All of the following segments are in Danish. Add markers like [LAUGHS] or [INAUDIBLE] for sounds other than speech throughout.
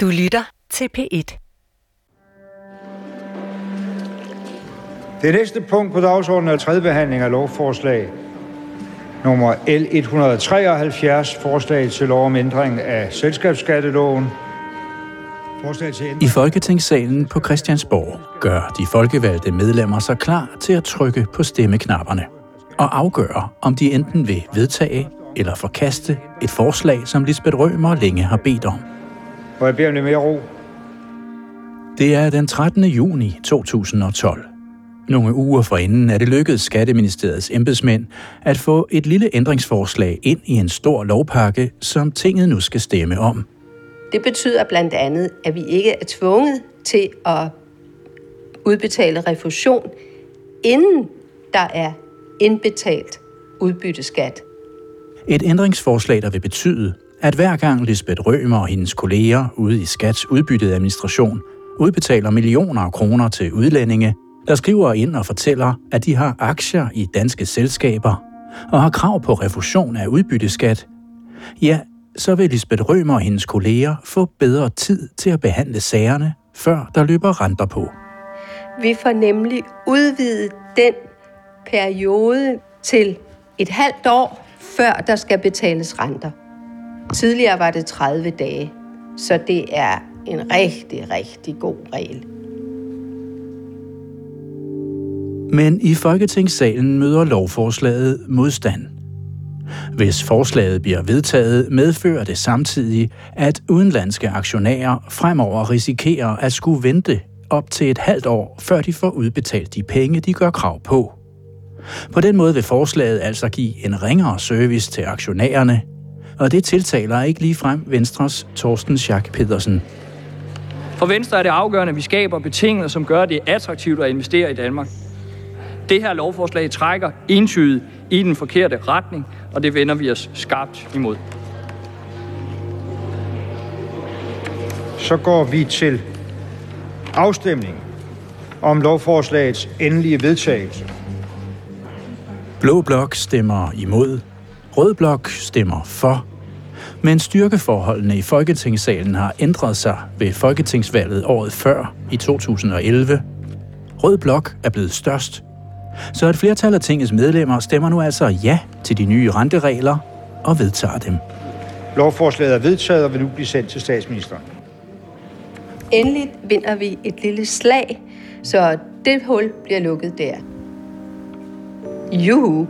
Du lytter til P1. Det næste punkt på dagsordenen er tredje behandling af lovforslag nummer L 173, forslag til lov om ændring af selskabsskatteloven. Forslag til I Folketingssalen på Christiansborg gør de folkevalgte medlemmer sig klar til at trykke på stemmeknapperne og afgøre, om de enten vil vedtage eller forkaste et forslag, som Lisbeth Rømer længe har bedt om. Og jeg beder om lidt mere ro. Det er den 13. juni 2012. Nogle uger forinden er det lykkedes Skatteministeriets embedsmænd at få et lille ændringsforslag ind i en stor lovpakke, som tinget nu skal stemme om. Det betyder blandt andet, at vi ikke er tvunget til at udbetale refusion, inden der er indbetalt udbytteskat. Et ændringsforslag, der vil betyde, at hver gang Lisbeth Rømer og hendes kolleger ude i Skats udbyttede administration udbetaler millioner af kroner til udlændinge, der skriver ind og fortæller, at de har aktier i danske selskaber og har krav på refusion af udbytteskat, ja, så vil Lisbeth Rømer og hendes kolleger få bedre tid til at behandle sagerne, før der løber renter på. Vi får nemlig udvidet den periode til et halvt år, før der skal betales renter. Tidligere var det 30 dage, så det er en rigtig, rigtig god regel. Men i Folketingssalen møder lovforslaget modstand. Hvis forslaget bliver vedtaget, medfører det samtidig, at udenlandske aktionærer fremover risikerer at skulle vente op til et halvt år, før de får udbetalt de penge, de gør krav på. På den måde vil forslaget altså give en ringere service til aktionærerne, og det tiltaler ikke lige frem Venstres Torsten Schack Pedersen. For Venstre er det afgørende, at vi skaber betingelser, som gør det attraktivt at investere i Danmark. Det her lovforslag trækker entydigt i den forkerte retning, og det vender vi os skarpt imod. Så går vi til afstemning om lovforslagets endelige vedtagelse. Blå blok stemmer imod, rød blok stemmer for, men styrkeforholdene i Folketingssalen har ændret sig ved folketingsvalget året før i 2011. Rød blok er blevet størst så et flertal af tingets medlemmer stemmer nu altså ja til de nye renteregler og vedtager dem. Lovforslaget er vedtaget og vil nu blive sendt til statsministeren. Endelig vinder vi et lille slag, så det hul bliver lukket der. Juhu!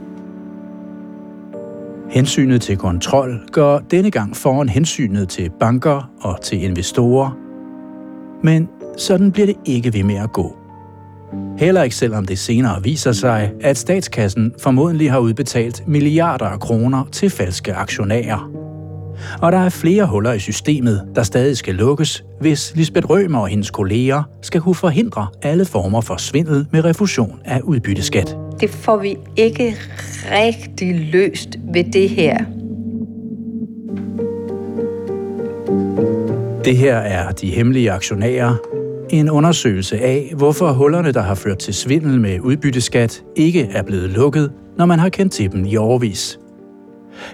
Hensynet til kontrol går denne gang foran hensynet til banker og til investorer. Men sådan bliver det ikke ved med at gå. Heller ikke selvom det senere viser sig, at statskassen formodentlig har udbetalt milliarder af kroner til falske aktionærer. Og der er flere huller i systemet, der stadig skal lukkes, hvis Lisbeth Rømer og hendes kolleger skal kunne forhindre alle former for svindel med refusion af udbytteskat. Det får vi ikke rigtig løst ved det her. Det her er de hemmelige aktionærer, en undersøgelse af, hvorfor hullerne, der har ført til svindel med udbytteskat, ikke er blevet lukket, når man har kendt til dem i overvis.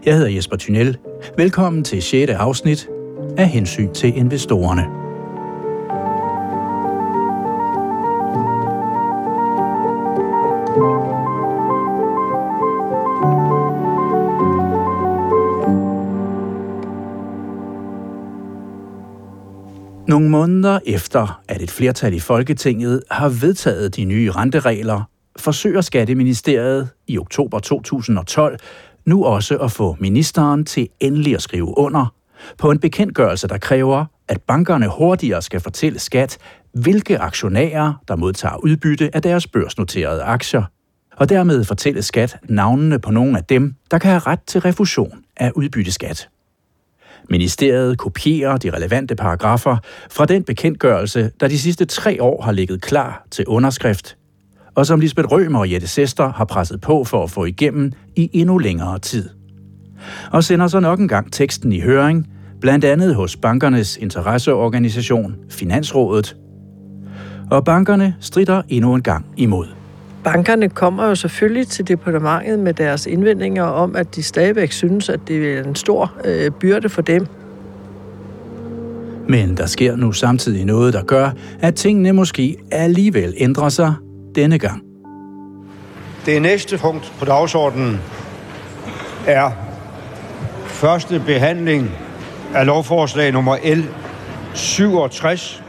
Jeg hedder Jesper Thynel. Velkommen til 6. afsnit af Hensyn til investorerne. Nogle måneder efter, at et flertal i Folketinget har vedtaget de nye renteregler, forsøger Skatteministeriet i oktober 2012 nu også at få ministeren til endelig at skrive under på en bekendtgørelse, der kræver, at bankerne hurtigere skal fortælle skat, hvilke aktionærer, der modtager udbytte af deres børsnoterede aktier, og dermed fortælle skat navnene på nogle af dem, der kan have ret til refusion af udbytteskat. Ministeriet kopierer de relevante paragrafer fra den bekendtgørelse, der de sidste tre år har ligget klar til underskrift, og som Lisbeth Rømer og Jette Sester har presset på for at få igennem i endnu længere tid. Og sender så nok en gang teksten i høring, blandt andet hos bankernes interesseorganisation Finansrådet. Og bankerne strider endnu en gang imod. Bankerne kommer jo selvfølgelig til departementet med deres indvendinger om, at de stadigvæk synes, at det er en stor øh, byrde for dem. Men der sker nu samtidig noget, der gør, at tingene måske alligevel ændrer sig denne gang. Det næste punkt på dagsordenen er første behandling af lovforslag nummer L 67.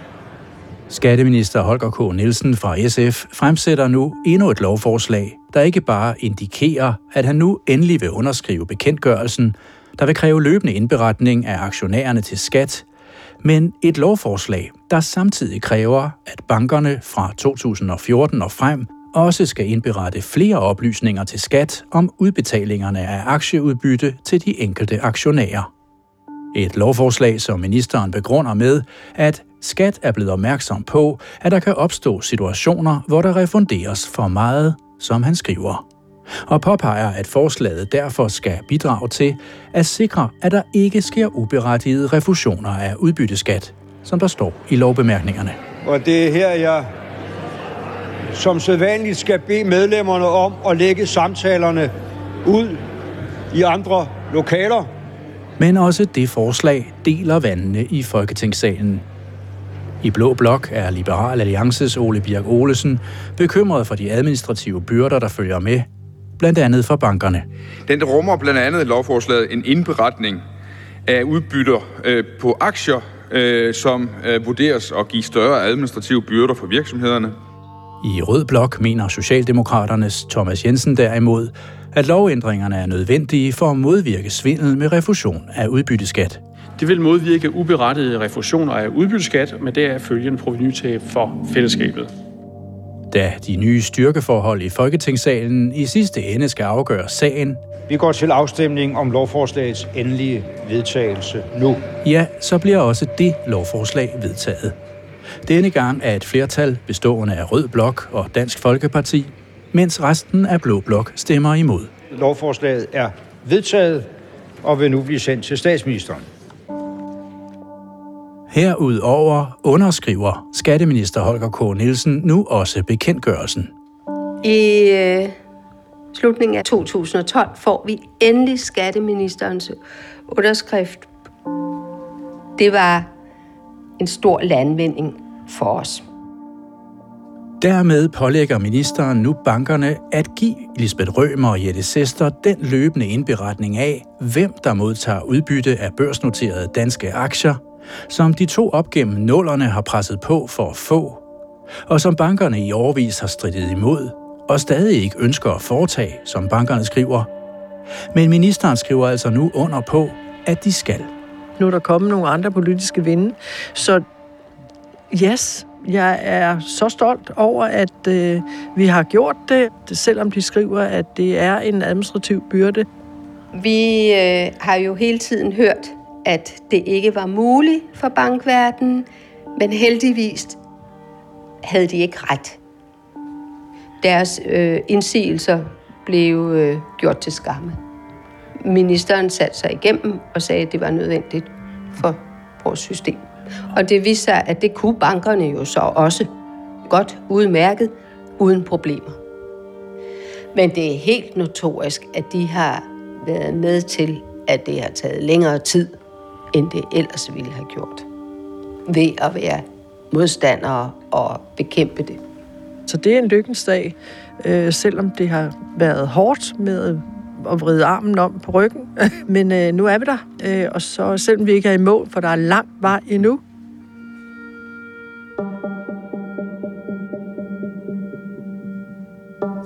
Skatteminister Holger K. Nielsen fra SF fremsætter nu endnu et lovforslag, der ikke bare indikerer, at han nu endelig vil underskrive bekendtgørelsen, der vil kræve løbende indberetning af aktionærerne til skat, men et lovforslag, der samtidig kræver, at bankerne fra 2014 og frem også skal indberette flere oplysninger til skat om udbetalingerne af aktieudbytte til de enkelte aktionærer. Et lovforslag, som ministeren begrunder med, at skat er blevet opmærksom på, at der kan opstå situationer, hvor der refunderes for meget, som han skriver. Og påpeger, at forslaget derfor skal bidrage til at sikre, at der ikke sker uberettigede refusioner af udbytteskat, som der står i lovbemærkningerne. Og det er her, jeg som sædvanligt skal bede medlemmerne om at lægge samtalerne ud i andre lokaler. Men også det forslag deler vandene i Folketingssalen. I Blå Blok er Liberal Alliances Ole Birk Olesen bekymret for de administrative byrder, der følger med, blandt andet for bankerne. Den rummer blandt andet lovforslaget en indberetning af udbytter øh, på aktier, øh, som øh, vurderes at give større administrative byrder for virksomhederne. I Rød Blok mener Socialdemokraternes Thomas Jensen derimod, at lovændringerne er nødvendige for at modvirke svindel med refusion af udbytteskat. Det vil modvirke uberettigede refusioner af udbytteskat, med deraf følgende provenytab for fællesskabet. Da de nye styrkeforhold i Folketingssalen i sidste ende skal afgøre sagen, Vi går til afstemning om lovforslagets endelige vedtagelse nu. ja, så bliver også det lovforslag vedtaget. Denne gang er et flertal bestående af Rød Blok og Dansk Folkeparti, mens resten af Blå Blok stemmer imod. Lovforslaget er vedtaget og vil nu blive sendt til statsministeren. Herudover underskriver skatteminister Holger K. Nielsen nu også bekendtgørelsen. I øh, slutningen af 2012 får vi endelig skatteministerens underskrift. Det var en stor landvinding for os. Dermed pålægger ministeren nu bankerne at give Lisbeth Rømer og Jette Sester den løbende indberetning af, hvem der modtager udbytte af børsnoterede danske aktier, som de to op gennem nullerne har presset på for at få, og som bankerne i årvis har strittet imod, og stadig ikke ønsker at foretage, som bankerne skriver. Men ministeren skriver altså nu under på, at de skal. Nu er der kommet nogle andre politiske vinde. Så yes, jeg er så stolt over, at øh, vi har gjort det, selvom de skriver, at det er en administrativ byrde. Vi øh, har jo hele tiden hørt, at det ikke var muligt for bankverdenen, men heldigvis havde de ikke ret. Deres øh, indsigelser blev øh, gjort til skamme. Ministeren satte sig igennem og sagde, at det var nødvendigt for vores system. Og det viste sig, at det kunne bankerne jo så også godt udmærket, uden problemer. Men det er helt notorisk, at de har været med til, at det har taget længere tid, end det ellers ville have gjort. Ved at være modstandere og bekæmpe det. Så det er en lykkens dag, øh, selvom det har været hårdt med at vride armen om på ryggen. [LAUGHS] Men øh, nu er vi der, øh, og så selvom vi ikke er i mål, for der er lang vej endnu,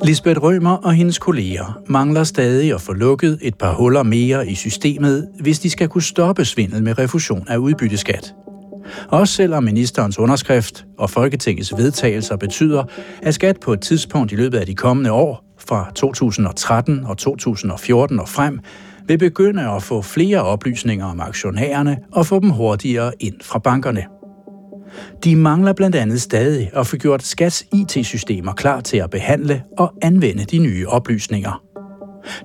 Lisbeth Rømer og hendes kolleger mangler stadig at få lukket et par huller mere i systemet, hvis de skal kunne stoppe svindel med refusion af udbytteskat. Også selvom ministerens underskrift og Folketingets vedtagelser betyder, at skat på et tidspunkt i løbet af de kommende år, fra 2013 og 2014 og frem, vil begynde at få flere oplysninger om aktionærerne og få dem hurtigere ind fra bankerne. De mangler blandt andet stadig at få gjort Skats IT-systemer klar til at behandle og anvende de nye oplysninger.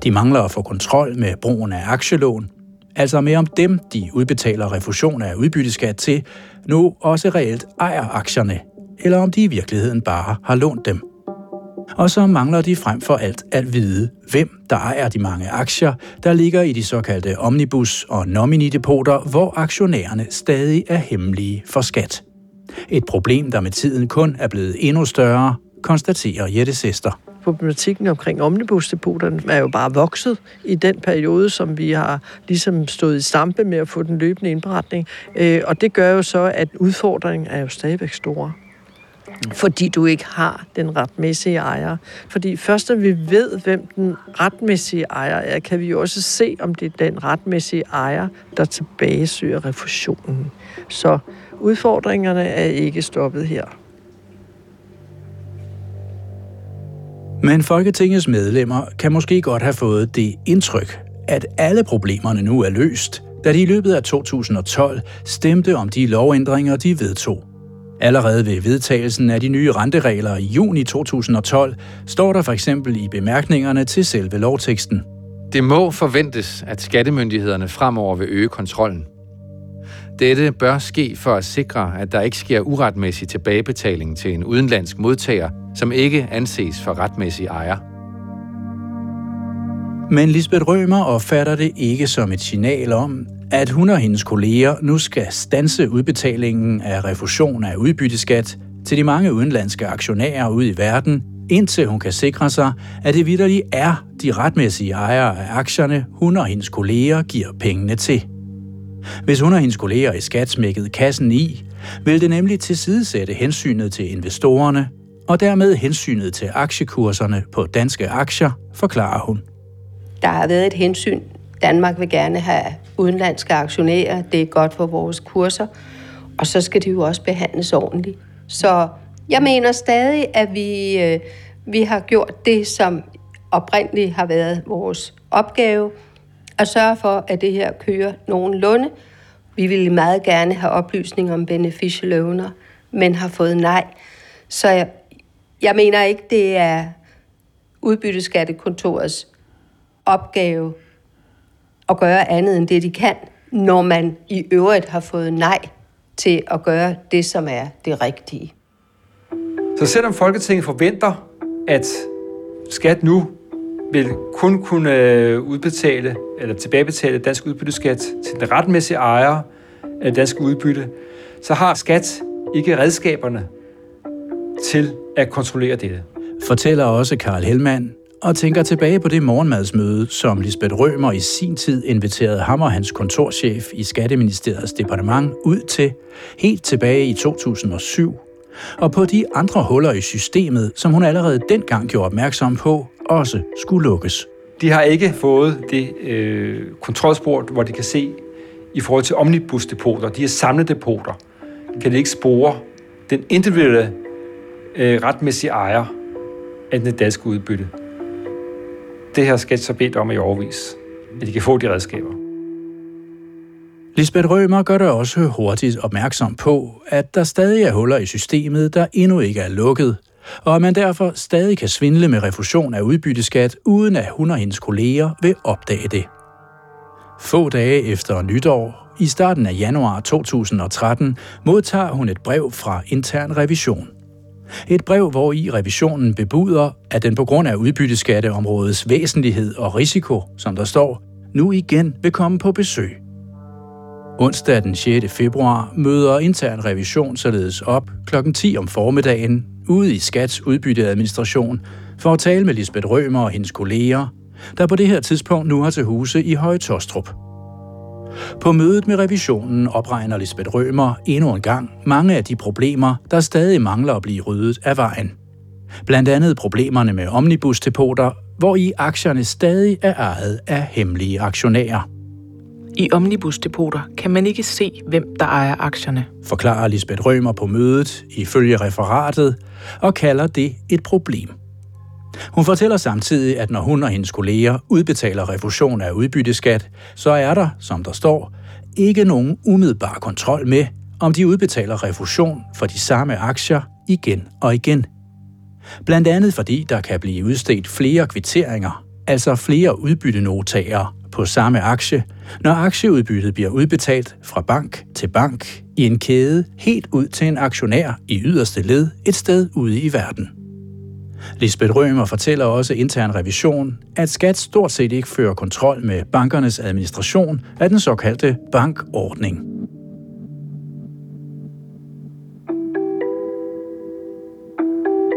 De mangler at få kontrol med brugen af aktielån, altså med om dem, de udbetaler refusion af udbytteskat til, nu også reelt ejer aktierne, eller om de i virkeligheden bare har lånt dem. Og så mangler de frem for alt at vide, hvem der ejer de mange aktier, der ligger i de såkaldte omnibus- og nominidepoter, hvor aktionærerne stadig er hemmelige for skat. Et problem, der med tiden kun er blevet endnu større, konstaterer Jette Sester. Problematikken omkring omnibusdepoterne er jo bare vokset i den periode, som vi har ligesom stået i stampe med at få den løbende indberetning. Øh, og det gør jo så, at udfordringen er jo stadigvæk store fordi du ikke har den retmæssige ejer. Fordi først når vi ved, hvem den retmæssige ejer er, kan vi jo også se, om det er den retmæssige ejer, der tilbagesøger refusionen. Så udfordringerne er ikke stoppet her. Men Folketingets medlemmer kan måske godt have fået det indtryk, at alle problemerne nu er løst, da de i løbet af 2012 stemte om de lovændringer, de vedtog. Allerede ved vedtagelsen af de nye renteregler i juni 2012 står der for eksempel i bemærkningerne til selve lovteksten. Det må forventes, at skattemyndighederne fremover vil øge kontrollen. Dette bør ske for at sikre, at der ikke sker uretmæssig tilbagebetaling til en udenlandsk modtager, som ikke anses for retmæssig ejer. Men Lisbeth Rømer opfatter det ikke som et signal om, at hun og hendes kolleger nu skal stanse udbetalingen af refusion af udbytteskat til de mange udenlandske aktionærer ude i verden, indtil hun kan sikre sig, at det vidderligt er de retmæssige ejere af aktierne, hun og hendes kolleger giver pengene til. Hvis hun og hendes kolleger i skat smækkede kassen i, ville det nemlig tilsidesætte hensynet til investorerne og dermed hensynet til aktiekurserne på danske aktier, forklarer hun. Der har været et hensyn. Danmark vil gerne have udenlandske aktionærer. Det er godt for vores kurser. Og så skal de jo også behandles ordentligt. Så jeg mener stadig, at vi, øh, vi har gjort det, som oprindeligt har været vores opgave, at sørge for, at det her kører nogenlunde. Vi ville meget gerne have oplysning om beneficial owner, men har fået nej. Så jeg, jeg mener ikke, det er udbytteskattekontorets opgave at gøre andet end det, de kan, når man i øvrigt har fået nej til at gøre det, som er det rigtige. Så selvom Folketinget forventer, at skat nu vil kun kunne øh, udbetale eller tilbagebetale dansk udbytteskat til den retmæssige ejer af dansk udbytte, så har skat ikke redskaberne til at kontrollere dette. Fortæller også Karl Hellmann, og tænker tilbage på det morgenmadsmøde, som Lisbeth Rømer i sin tid inviterede ham og hans kontorchef i Skatteministeriets departement ud til, helt tilbage i 2007, og på de andre huller i systemet, som hun allerede dengang gjorde opmærksom på, også skulle lukkes. De har ikke fået det øh, kontrolspor, hvor de kan se i forhold til omnibusdepoter, de er samledepoter, kan de ikke spore den individuelle øh, retmæssige ejer af den danske udbytte. Det her skat så bedt om i overvis, at de kan få de redskaber. Lisbeth Rømer gør der også hurtigt opmærksom på, at der stadig er huller i systemet, der endnu ikke er lukket, og at man derfor stadig kan svindle med refusion af udbytteskat, uden at hun og hendes kolleger vil opdage det. Få dage efter nytår, i starten af januar 2013, modtager hun et brev fra intern revision. Et brev, hvor i revisionen bebuder, at den på grund af udbytteskatteområdets væsentlighed og risiko, som der står, nu igen vil komme på besøg. Onsdag den 6. februar møder intern revision således op kl. 10 om formiddagen ude i Skats udbytteadministration for at tale med Lisbeth Rømer og hendes kolleger, der på det her tidspunkt nu har til huse i Høje Tostrup. På mødet med revisionen opregner Lisbeth Rømer endnu en gang mange af de problemer, der stadig mangler at blive ryddet af vejen. Blandt andet problemerne med omnibusdepoter, hvor i aktierne stadig er ejet af hemmelige aktionærer. I omnibusdepoter kan man ikke se, hvem der ejer aktierne. Forklarer Lisbeth Rømer på mødet ifølge referatet og kalder det et problem. Hun fortæller samtidig, at når hun og hendes kolleger udbetaler refusion af udbytteskat, så er der, som der står, ikke nogen umiddelbar kontrol med, om de udbetaler refusion for de samme aktier igen og igen. Blandt andet fordi der kan blive udstedt flere kvitteringer, altså flere udbyttenotager, på samme aktie, når aktieudbyttet bliver udbetalt fra bank til bank i en kæde helt ud til en aktionær i yderste led et sted ude i verden. Lisbeth Rømer fortæller også intern revision, at skat stort set ikke fører kontrol med bankernes administration af den såkaldte bankordning.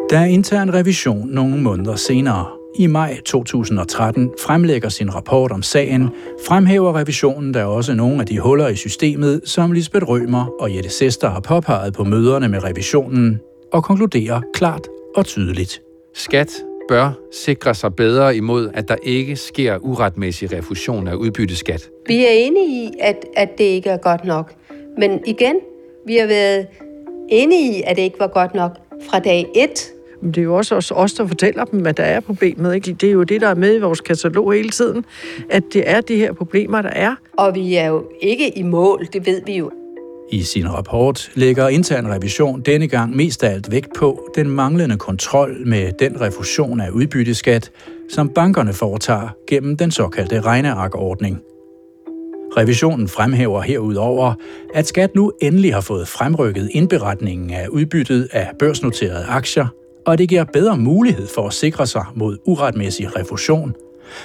Da intern revision nogle måneder senere, i maj 2013, fremlægger sin rapport om sagen, fremhæver revisionen der også nogle af de huller i systemet, som Lisbeth Rømer og Jette Sester har påpeget på møderne med revisionen, og konkluderer klart og tydeligt. Skat bør sikre sig bedre imod, at der ikke sker uretmæssig refusion af udbytteskat. Vi er enige i, at, at det ikke er godt nok. Men igen, vi har været enige i, at det ikke var godt nok fra dag 1. Men det er jo også os, os, der fortæller dem, at der er problemet. Ikke? Det er jo det, der er med i vores katalog hele tiden, at det er de her problemer, der er. Og vi er jo ikke i mål, det ved vi jo. I sin rapport lægger intern revision denne gang mest af alt vægt på den manglende kontrol med den refusion af udbytteskat, som bankerne foretager gennem den såkaldte regnearkordning. Revisionen fremhæver herudover, at skat nu endelig har fået fremrykket indberetningen af udbyttet af børsnoterede aktier, og det giver bedre mulighed for at sikre sig mod uretmæssig refusion,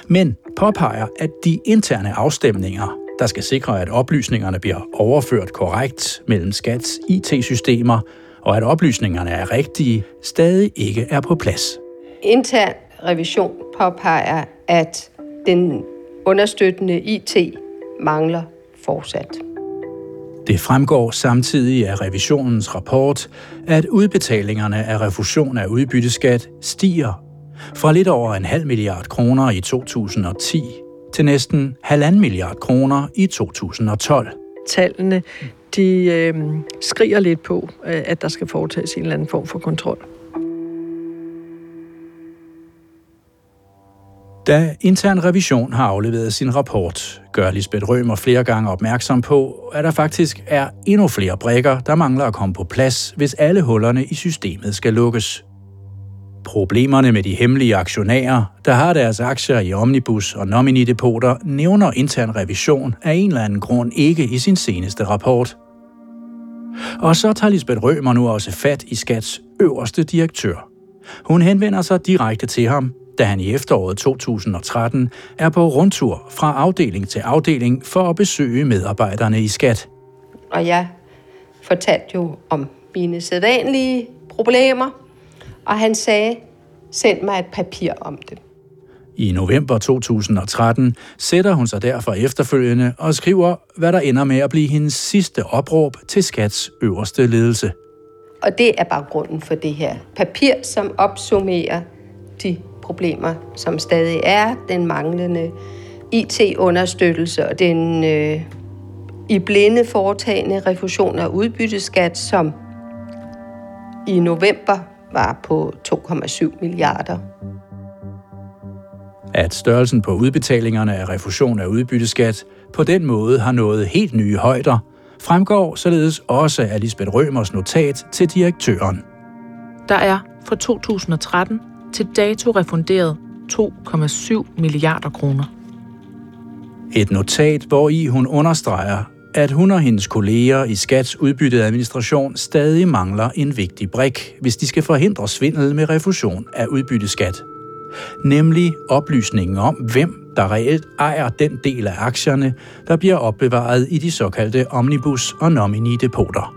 men påpeger, at de interne afstemninger der skal sikre, at oplysningerne bliver overført korrekt mellem skats IT-systemer, og at oplysningerne er rigtige, stadig ikke er på plads. Intern revision påpeger, at den understøttende IT mangler fortsat. Det fremgår samtidig af revisionens rapport, at udbetalingerne af refusion af udbytteskat stiger fra lidt over en halv milliard kroner i 2010 til næsten halvanden milliard kroner i 2012. Tallene de øh, skriger lidt på, øh, at der skal foretages en eller anden form for kontrol. Da intern revision har afleveret sin rapport, gør Lisbeth Rømer flere gange opmærksom på, at der faktisk er endnu flere brækker, der mangler at komme på plads, hvis alle hullerne i systemet skal lukkes. Problemerne med de hemmelige aktionærer, der har deres aktier i Omnibus og Nomini-depoter, nævner intern revision af en eller anden grund ikke i sin seneste rapport. Og så tager Lisbeth Rømer nu også fat i Skats øverste direktør. Hun henvender sig direkte til ham, da han i efteråret 2013 er på rundtur fra afdeling til afdeling for at besøge medarbejderne i Skat. Og jeg fortalte jo om mine sædvanlige problemer, og han sagde, send mig et papir om det. I november 2013 sætter hun sig derfor efterfølgende og skriver, hvad der ender med at blive hendes sidste opråb til Skats øverste ledelse. Og det er baggrunden for det her papir, som opsummerer de problemer, som stadig er, den manglende IT-understøttelse og den øh, i blinde foretagende refusion af udbytteskat, som i november var på 2,7 milliarder. At størrelsen på udbetalingerne af refusion af udbytteskat på den måde har nået helt nye højder, fremgår således også af Lisbeth Rømers notat til direktøren. Der er fra 2013 til dato refunderet 2,7 milliarder kroner. Et notat, hvor i hun understreger, at hun og hendes kolleger i Skats udbytteadministration stadig mangler en vigtig brik, hvis de skal forhindre svindel med refusion af udbytteskat. Nemlig oplysningen om, hvem der reelt ejer den del af aktierne, der bliver opbevaret i de såkaldte omnibus- og nomini-depoter.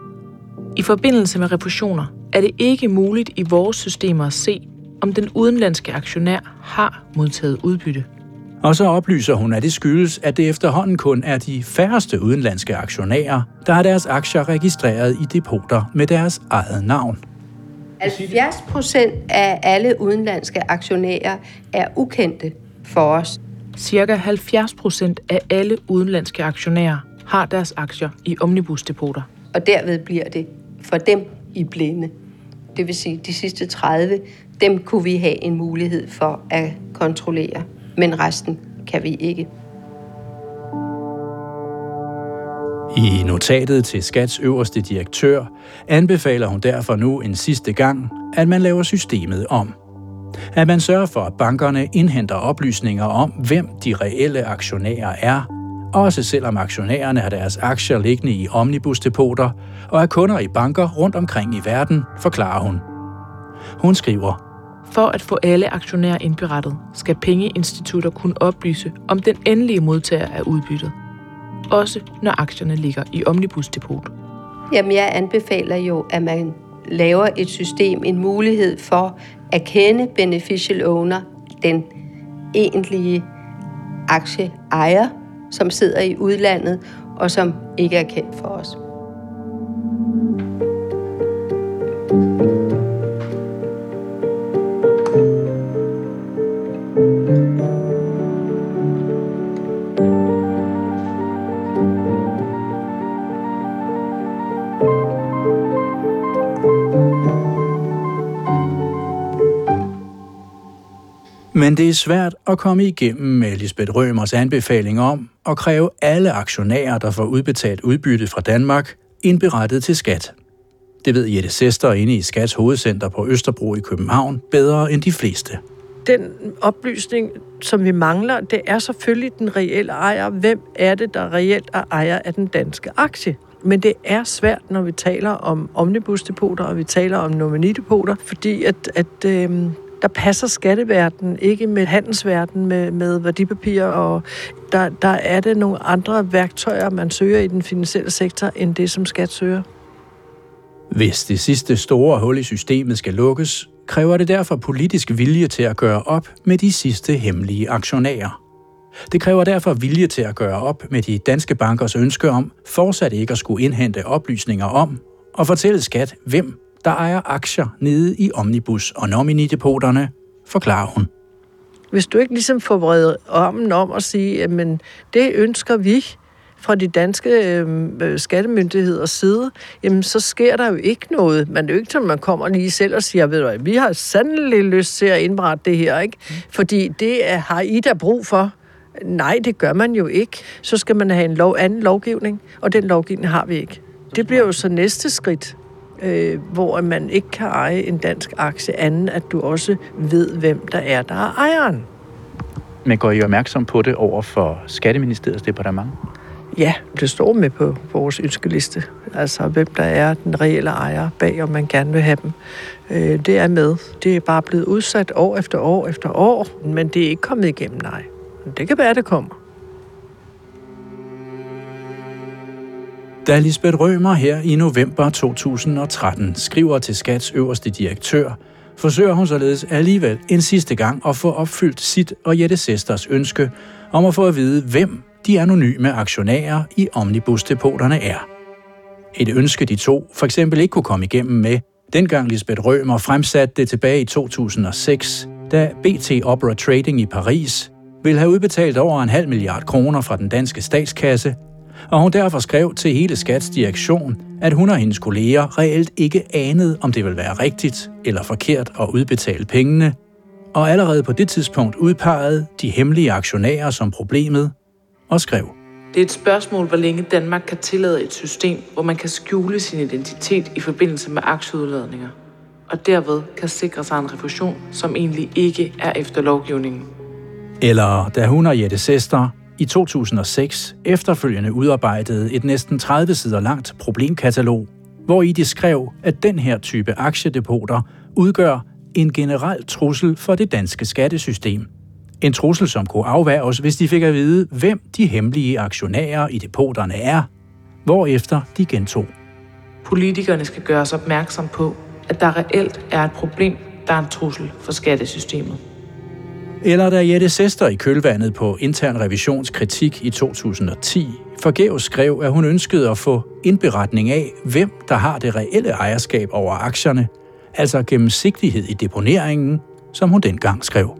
I forbindelse med refusioner er det ikke muligt i vores systemer at se, om den udenlandske aktionær har modtaget udbytte. Og så oplyser hun, at det skyldes, at det efterhånden kun er de færreste udenlandske aktionærer, der har deres aktier registreret i depoter med deres eget navn. 70 procent af alle udenlandske aktionærer er ukendte for os. Cirka 70 procent af alle udenlandske aktionærer har deres aktier i omnibusdepoter. Og derved bliver det for dem i blinde. Det vil sige, de sidste 30, dem kunne vi have en mulighed for at kontrollere men resten kan vi ikke. I notatet til Skats øverste direktør anbefaler hun derfor nu en sidste gang, at man laver systemet om. At man sørger for, at bankerne indhenter oplysninger om, hvem de reelle aktionærer er, også selvom aktionærerne har deres aktier liggende i omnibusdepoter og er kunder i banker rundt omkring i verden, forklarer hun. Hun skriver, for at få alle aktionærer indberettet, skal pengeinstitutter kunne oplyse om den endelige modtager af udbyttet. Også når aktierne ligger i omnibusdepot. Jamen, jeg anbefaler jo, at man laver et system, en mulighed for at kende beneficial owner, den egentlige aktieejer, som sidder i udlandet og som ikke er kendt for os. Men det er svært at komme igennem med Lisbeth Rømers anbefaling om at kræve alle aktionærer, der får udbetalt udbytte fra Danmark, indberettet til skat. Det ved Jette Sester inde i Skats hovedcenter på Østerbro i København bedre end de fleste. Den oplysning, som vi mangler, det er selvfølgelig den reelle ejer. Hvem er det, der reelt er ejer af den danske aktie? Men det er svært, når vi taler om omnibusdepoter, og vi taler om nominidepoter, fordi at, at øh, der passer skatteverden ikke med handelsverden med, med værdipapirer, og der, der er det nogle andre værktøjer, man søger i den finansielle sektor, end det, som skat søger. Hvis det sidste store hul i systemet skal lukkes, kræver det derfor politisk vilje til at gøre op med de sidste hemmelige aktionærer. Det kræver derfor vilje til at gøre op med de danske bankers ønske om fortsat ikke at skulle indhente oplysninger om og fortælle skat, hvem der ejer aktier nede i Omnibus og nominidepoterne, forklarer hun. Hvis du ikke ligesom får vredet ommen om at sige, at det ønsker vi fra de danske øh, skattemyndigheders side, jamen så sker der jo ikke noget. Men det er jo ikke sådan, man kommer lige selv og siger, ved du, vi har sandelig lyst til at indberette det her, ikke? Fordi det er, har I da brug for. Nej, det gør man jo ikke. Så skal man have en lov, anden lovgivning, og den lovgivning har vi ikke. Det bliver jo så næste skridt øh, hvor man ikke kan eje en dansk aktie, anden at du også ved, hvem der er, der er ejeren. Men går I opmærksom på det over for Skatteministeriets departement? Ja, det står med på vores ønskeliste. Altså, hvem der er den reelle ejer bag, om man gerne vil have dem. Øh, det er med. Det er bare blevet udsat år efter år efter år, men det er ikke kommet igennem, nej. Men det kan være, det kommer. Da Lisbeth Rømer her i november 2013 skriver til Skats øverste direktør, forsøger hun således alligevel en sidste gang at få opfyldt sit og Jette Sesters ønske om at få at vide, hvem de anonyme aktionærer i omnibusdepoterne er. Et ønske de to for eksempel ikke kunne komme igennem med, dengang Lisbeth Rømer fremsatte det tilbage i 2006, da BT Opera Trading i Paris ville have udbetalt over en halv milliard kroner fra den danske statskasse og hun derfor skrev til hele Skats direktion, at hun og hendes kolleger reelt ikke anede, om det ville være rigtigt eller forkert at udbetale pengene, og allerede på det tidspunkt udpegede de hemmelige aktionærer som problemet og skrev. Det er et spørgsmål, hvor længe Danmark kan tillade et system, hvor man kan skjule sin identitet i forbindelse med aktieudladninger, og derved kan sikre sig en refusion, som egentlig ikke er efter lovgivningen. Eller da hun og Jette Sester i 2006 efterfølgende udarbejdede et næsten 30 sider langt problemkatalog, hvor i de skrev, at den her type aktiedepoter udgør en generel trussel for det danske skattesystem. En trussel, som kunne afværges, hvis de fik at vide, hvem de hemmelige aktionærer i depoterne er, hvorefter de gentog. Politikerne skal gøre os opmærksom på, at der reelt er et problem, der er en trussel for skattesystemet. Eller da Jette Sester i kølvandet på intern revisionskritik i 2010 forgæves skrev, at hun ønskede at få indberetning af, hvem der har det reelle ejerskab over aktierne, altså gennemsigtighed i deponeringen, som hun dengang skrev.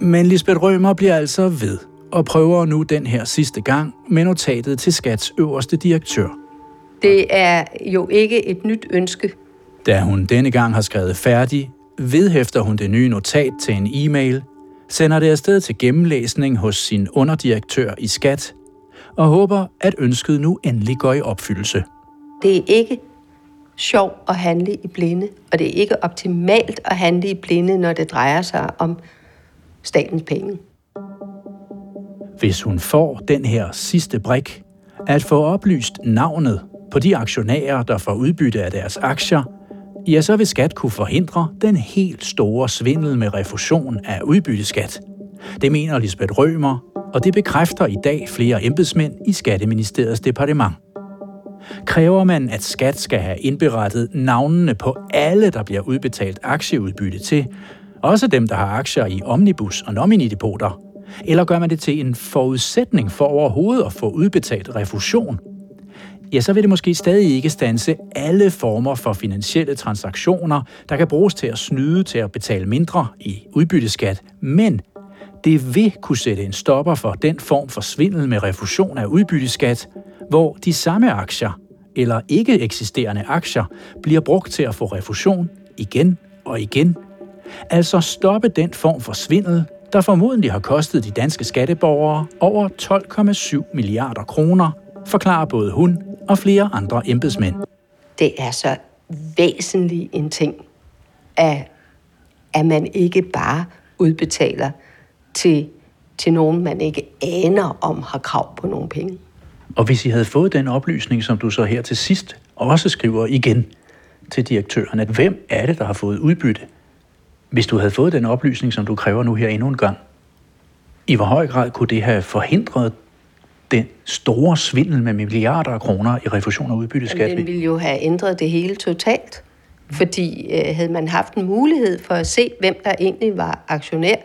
Men Lisbeth Rømer bliver altså ved og prøver nu den her sidste gang med notatet til Skats øverste direktør. Det er jo ikke et nyt ønske. Da hun denne gang har skrevet færdig, vedhæfter hun det nye notat til en e-mail, sender det afsted til gennemlæsning hos sin underdirektør i Skat, og håber, at ønsket nu endelig går i opfyldelse. Det er ikke sjov at handle i blinde, og det er ikke optimalt at handle i blinde, når det drejer sig om statens penge. Hvis hun får den her sidste brik, at få oplyst navnet på de aktionærer, der får udbytte af deres aktier, ja, så vil skat kunne forhindre den helt store svindel med refusion af udbytteskat. Det mener Lisbeth Rømer, og det bekræfter i dag flere embedsmænd i Skatteministeriets departement. Kræver man, at skat skal have indberettet navnene på alle, der bliver udbetalt aktieudbytte til, også dem, der har aktier i omnibus og nominidepoter, eller gør man det til en forudsætning for overhovedet at få udbetalt refusion? Ja, så vil det måske stadig ikke stanse alle former for finansielle transaktioner, der kan bruges til at snyde til at betale mindre i udbytteskat, men det vil kunne sætte en stopper for den form for svindel med refusion af udbytteskat, hvor de samme aktier eller ikke eksisterende aktier bliver brugt til at få refusion igen og igen. Altså stoppe den form for svindel, der formodentlig har kostet de danske skatteborgere over 12,7 milliarder kroner, forklarer både hun og flere andre embedsmænd. Det er så væsentlig en ting, at, at man ikke bare udbetaler til, til nogen, man ikke aner om har krav på nogle penge. Og hvis I havde fået den oplysning, som du så her til sidst også skriver igen til direktøren, at hvem er det, der har fået udbytte? Hvis du havde fået den oplysning, som du kræver nu her endnu en gang, i hvor høj grad kunne det have forhindret den store svindel med milliarder af kroner i refusion og udbytteskat? Den ville jo have ændret det hele totalt. Fordi øh, havde man haft en mulighed for at se, hvem der egentlig var aktionær,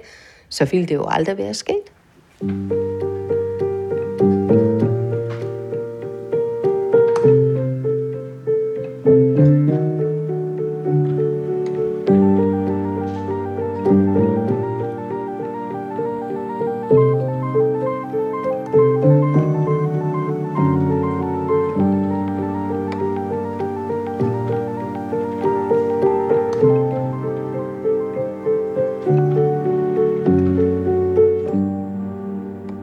så ville det jo aldrig være sket.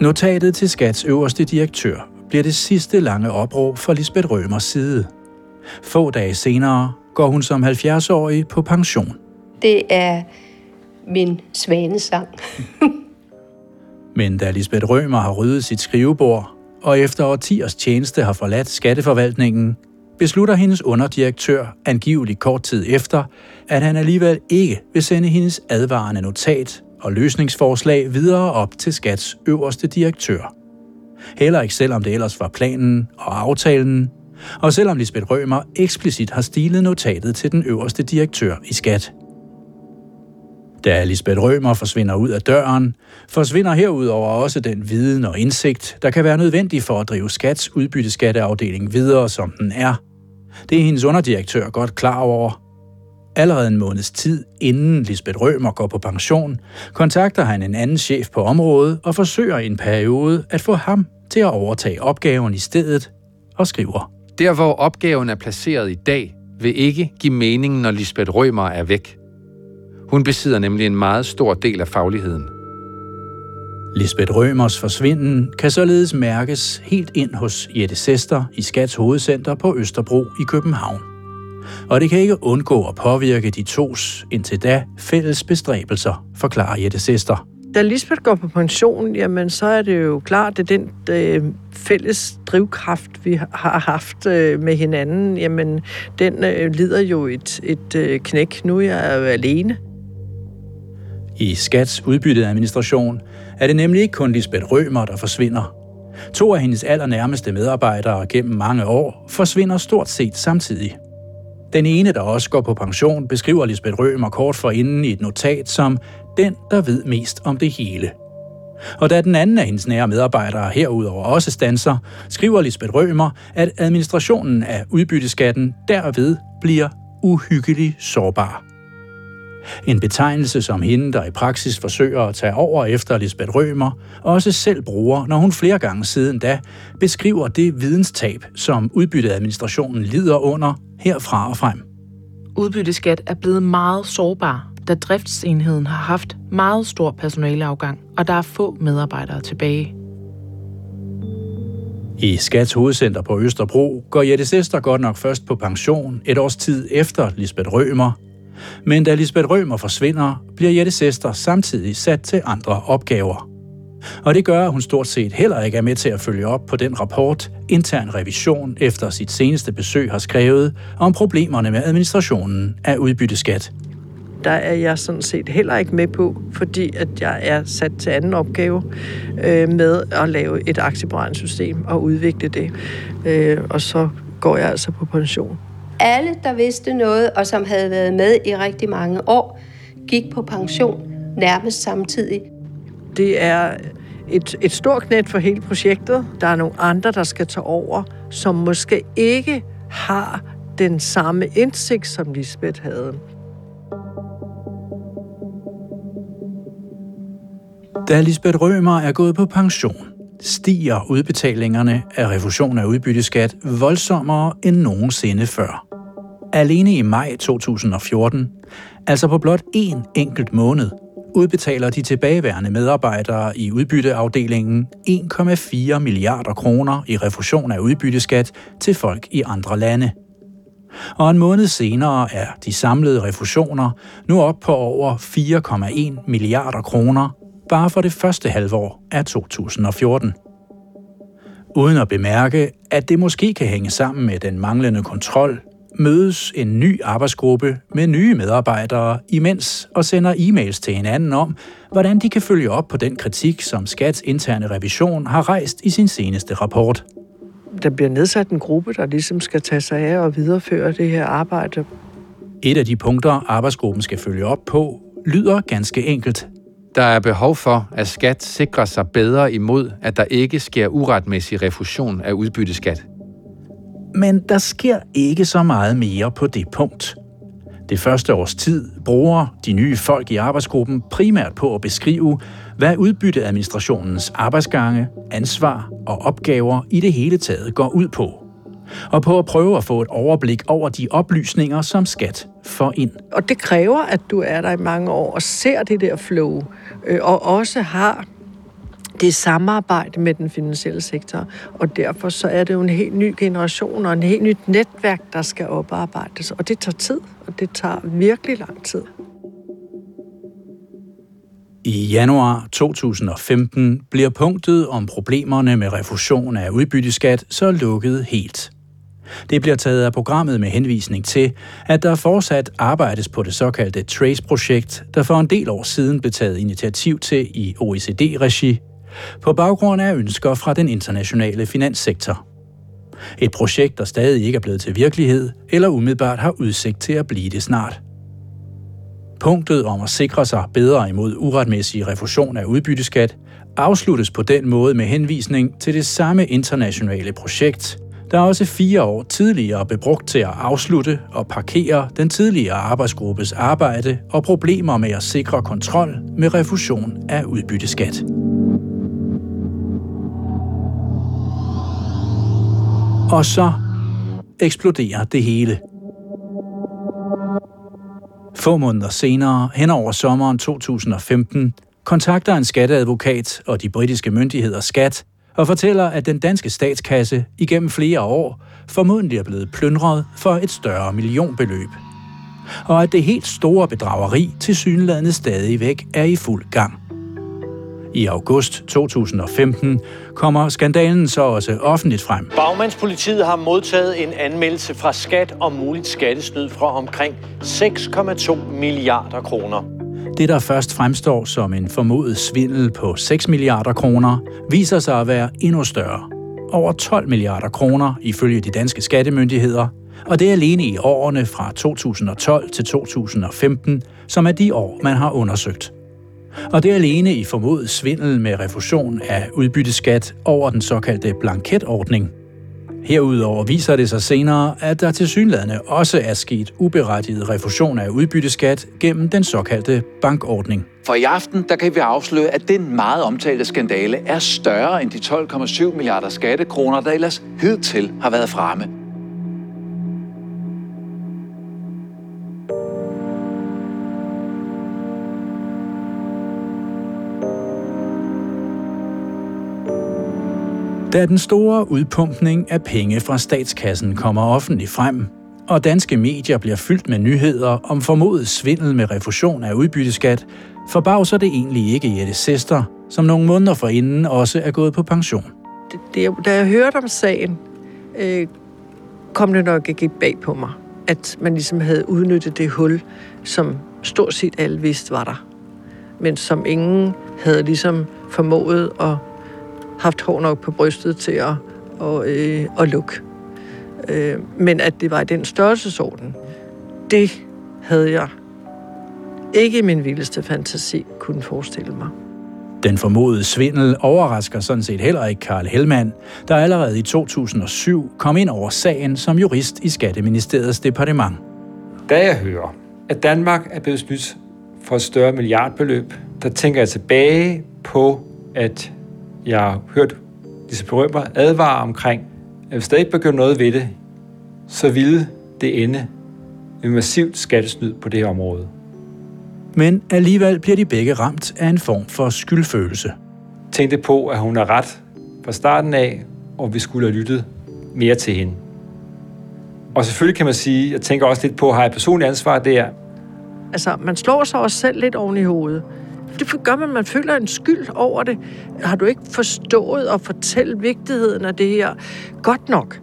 Notatet til Skats øverste direktør bliver det sidste lange opråb fra Lisbeth Rømers side. Få dage senere går hun som 70-årig på pension. Det er min svanesang. [LAUGHS] Men da Lisbeth Rømer har ryddet sit skrivebord, og efter årtiers tjeneste har forladt skatteforvaltningen, beslutter hendes underdirektør angiveligt kort tid efter, at han alligevel ikke vil sende hendes advarende notat og løsningsforslag videre op til Skats øverste direktør. Heller ikke selvom det ellers var planen og aftalen, og selvom Lisbeth Rømer eksplicit har stilet notatet til den øverste direktør i Skat. Da Lisbeth Rømer forsvinder ud af døren, forsvinder herudover også den viden og indsigt, der kan være nødvendig for at drive Skats udbytteskatteafdeling videre, som den er. Det er hendes underdirektør godt klar over, Allerede en måneds tid inden Lisbeth Rømer går på pension, kontakter han en anden chef på området og forsøger i en periode at få ham til at overtage opgaven i stedet og skriver. Der, hvor opgaven er placeret i dag, vil ikke give mening, når Lisbeth Rømer er væk. Hun besidder nemlig en meget stor del af fagligheden. Lisbeth Rømers forsvinden kan således mærkes helt ind hos Jette Sester i Skats hovedcenter på Østerbro i København og det kan ikke undgå at påvirke de tos indtil da fælles bestræbelser, forklarer Jette Sester. Da Lisbeth går på pension, jamen så er det jo klart, at den øh, fælles drivkraft, vi har haft øh, med hinanden, jamen den øh, lider jo et, et øh, knæk. Nu er jeg jo alene. I Skats udbyttede administration er det nemlig ikke kun Lisbeth Rømer, der forsvinder. To af hendes allernærmeste medarbejdere gennem mange år forsvinder stort set samtidig. Den ene, der også går på pension, beskriver Lisbeth Rømer kort for inden i et notat som den, der ved mest om det hele. Og da den anden af hendes nære medarbejdere herudover også stanser, skriver Lisbeth Rømer, at administrationen af udbytteskatten derved bliver uhyggelig sårbar. En betegnelse, som hende, der i praksis forsøger at tage over efter Lisbeth Rømer, også selv bruger, når hun flere gange siden da beskriver det videnstab, som udbytteadministrationen lider under herfra og frem. Udbytteskat er blevet meget sårbar, da driftsenheden har haft meget stor personaleafgang, og der er få medarbejdere tilbage. I Skats hovedcenter på Østerbro går Jette Sester godt nok først på pension et års tid efter Lisbeth Rømer. Men da Lisbeth Rømer forsvinder, bliver Jette Sester samtidig sat til andre opgaver. Og det gør, at hun stort set heller ikke er med til at følge op på den rapport, intern revision efter sit seneste besøg har skrevet om problemerne med administrationen af udbytteskat. Der er jeg sådan set heller ikke med på, fordi at jeg er sat til anden opgave øh, med at lave et aktieberegningssystem og udvikle det. Øh, og så går jeg altså på pension. Alle, der vidste noget, og som havde været med i rigtig mange år, gik på pension nærmest samtidig. Det er et, et stort knæt for hele projektet. Der er nogle andre, der skal tage over, som måske ikke har den samme indsigt, som Lisbeth havde. Da Lisbeth Rømer er gået på pension, stiger udbetalingerne af refusion af udbytteskat voldsommere end nogensinde før. Alene i maj 2014, altså på blot én enkelt måned, udbetaler de tilbageværende medarbejdere i udbytteafdelingen 1,4 milliarder kroner i refusion af udbytteskat til folk i andre lande. Og en måned senere er de samlede refusioner nu op på over 4,1 milliarder kroner bare for det første halvår af 2014. Uden at bemærke, at det måske kan hænge sammen med den manglende kontrol mødes en ny arbejdsgruppe med nye medarbejdere imens og sender e-mails til hinanden om, hvordan de kan følge op på den kritik, som Skats interne revision har rejst i sin seneste rapport. Der bliver nedsat en gruppe, der ligesom skal tage sig af og videreføre det her arbejde. Et af de punkter, arbejdsgruppen skal følge op på, lyder ganske enkelt. Der er behov for, at skat sikrer sig bedre imod, at der ikke sker uretmæssig refusion af udbytteskat. Men der sker ikke så meget mere på det punkt. Det første års tid bruger de nye folk i arbejdsgruppen primært på at beskrive, hvad udbytteadministrationens arbejdsgange, ansvar og opgaver i det hele taget går ud på. Og på at prøve at få et overblik over de oplysninger, som skat får ind. Og det kræver, at du er der i mange år og ser det der flow, øh, og også har det er samarbejde med den finansielle sektor, og derfor så er det jo en helt ny generation og en helt nyt netværk, der skal oparbejdes, og det tager tid, og det tager virkelig lang tid. I januar 2015 bliver punktet om problemerne med refusion af udbytteskat så lukket helt. Det bliver taget af programmet med henvisning til, at der fortsat arbejdes på det såkaldte TRACE-projekt, der for en del år siden blev taget initiativ til i OECD-regi på baggrund af ønsker fra den internationale finanssektor. Et projekt, der stadig ikke er blevet til virkelighed, eller umiddelbart har udsigt til at blive det snart. Punktet om at sikre sig bedre imod uretmæssig refusion af udbytteskat afsluttes på den måde med henvisning til det samme internationale projekt, der også fire år tidligere blev brugt til at afslutte og parkere den tidligere arbejdsgruppes arbejde og problemer med at sikre kontrol med refusion af udbytteskat. Og så eksploderer det hele. Få måneder senere, hen over sommeren 2015, kontakter en skatteadvokat og de britiske myndigheder skat og fortæller, at den danske statskasse igennem flere år formodentlig er blevet plyndret for et større millionbeløb. Og at det helt store bedrageri til synlandet stadigvæk er i fuld gang. I august 2015 kommer skandalen så også offentligt frem. Bagmandspolitiet har modtaget en anmeldelse fra skat om muligt skattesnyd fra omkring 6,2 milliarder kroner. Det, der først fremstår som en formodet svindel på 6 milliarder kroner, viser sig at være endnu større. Over 12 milliarder kroner ifølge de danske skattemyndigheder, og det er alene i årene fra 2012 til 2015, som er de år, man har undersøgt. Og det er alene i formodet svindel med refusion af udbytteskat over den såkaldte blanketordning. Herudover viser det sig senere, at der til synlædende også er sket uberettiget refusion af udbytteskat gennem den såkaldte bankordning. For i aften der kan vi afsløre, at den meget omtalte skandale er større end de 12,7 milliarder skattekroner, der ellers hidtil har været fremme. Da den store udpumpning af penge fra statskassen kommer offentligt frem, og danske medier bliver fyldt med nyheder om formodet svindel med refusion af udbytteskat, forbavser det egentlig ikke Jette Sester, som nogle måneder forinden også er gået på pension. Det, det, da jeg hørte om sagen, øh, kom det nok ikke bag på mig, at man ligesom havde udnyttet det hul, som stort set alle vidste var der, men som ingen havde ligesom formået at haft hår nok på brystet til at, og, øh, at lukke. Øh, men at det var i den størrelsesorden, det havde jeg ikke i min vildeste fantasi kunne forestille mig. Den formodede svindel overrasker sådan set heller ikke Karl Hellmann, der allerede i 2007 kom ind over sagen som jurist i Skatteministeriets departement. Da jeg hører, at Danmark er blevet snydt for et større milliardbeløb, der tænker jeg tilbage på, at jeg har hørt disse berømmer advare omkring, at hvis der ikke begynder noget ved det, så ville det ende med massivt skattesnyd på det her område. Men alligevel bliver de begge ramt af en form for skyldfølelse. Tænkte på, at hun er ret fra starten af, og vi skulle have lyttet mere til hende. Og selvfølgelig kan man sige, jeg tænker også lidt på, har jeg personligt ansvar der? Altså, man slår sig også selv lidt oven i hovedet. Det gør man, man føler en skyld over det. Har du ikke forstået at fortælle vigtigheden af det her godt nok?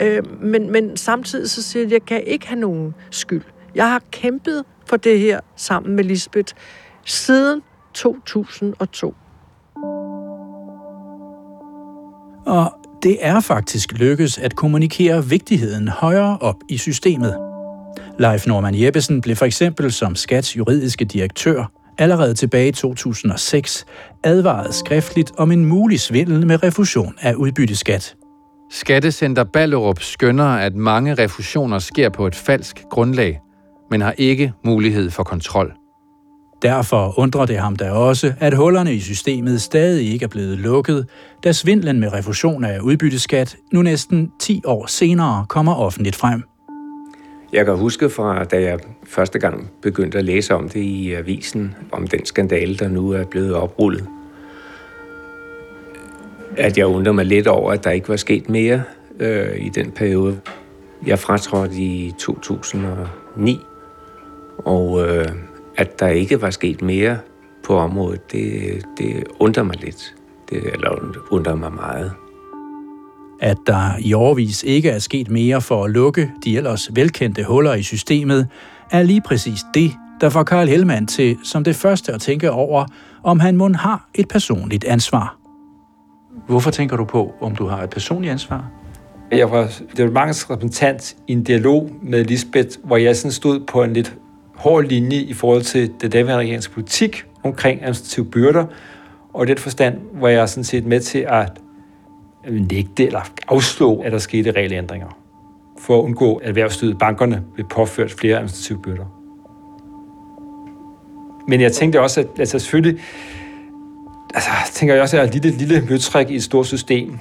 Øh, men, men samtidig så siger jeg, at jeg kan ikke have nogen skyld. Jeg har kæmpet for det her sammen med Lisbeth siden 2002. Og det er faktisk lykkes at kommunikere vigtigheden højere op i systemet. Leif Norman Jeppesen blev for eksempel som Skats juridiske direktør allerede tilbage i 2006 advaret skriftligt om en mulig svindel med refusion af udbytteskat. Skattecenter Ballerup skønner, at mange refusioner sker på et falsk grundlag, men har ikke mulighed for kontrol. Derfor undrer det ham da også, at hullerne i systemet stadig ikke er blevet lukket, da svindlen med refusion af udbytteskat nu næsten 10 år senere kommer offentligt frem. Jeg kan huske fra, da jeg første gang begyndte at læse om det i avisen, om den skandale, der nu er blevet oprullet, at jeg undrer mig lidt over, at der ikke var sket mere øh, i den periode. Jeg fratrådte i 2009, og øh, at der ikke var sket mere på området, det, det undrer mig lidt. Det, eller undrer mig meget. At der i årvis ikke er sket mere for at lukke de ellers velkendte huller i systemet, er lige præcis det, der får Karl Hellmann til som det første at tænke over, om han må har et personligt ansvar. Hvorfor tænker du på, om du har et personligt ansvar? Jeg var departementets repræsentant i en dialog med Lisbeth, hvor jeg sådan stod på en lidt hård linje i forhold til det daværende regerings politik omkring administrative byrder, og i den forstand var jeg sådan set med til at nægte eller afslå, at der skete regelændringer, for at undgå, at erhvervslivet bankerne blev påført flere administrative byrder. Men jeg tænkte også, at altså selvfølgelig, altså, tænker jeg også, at jeg er et lille, lille møtrik i et stort system.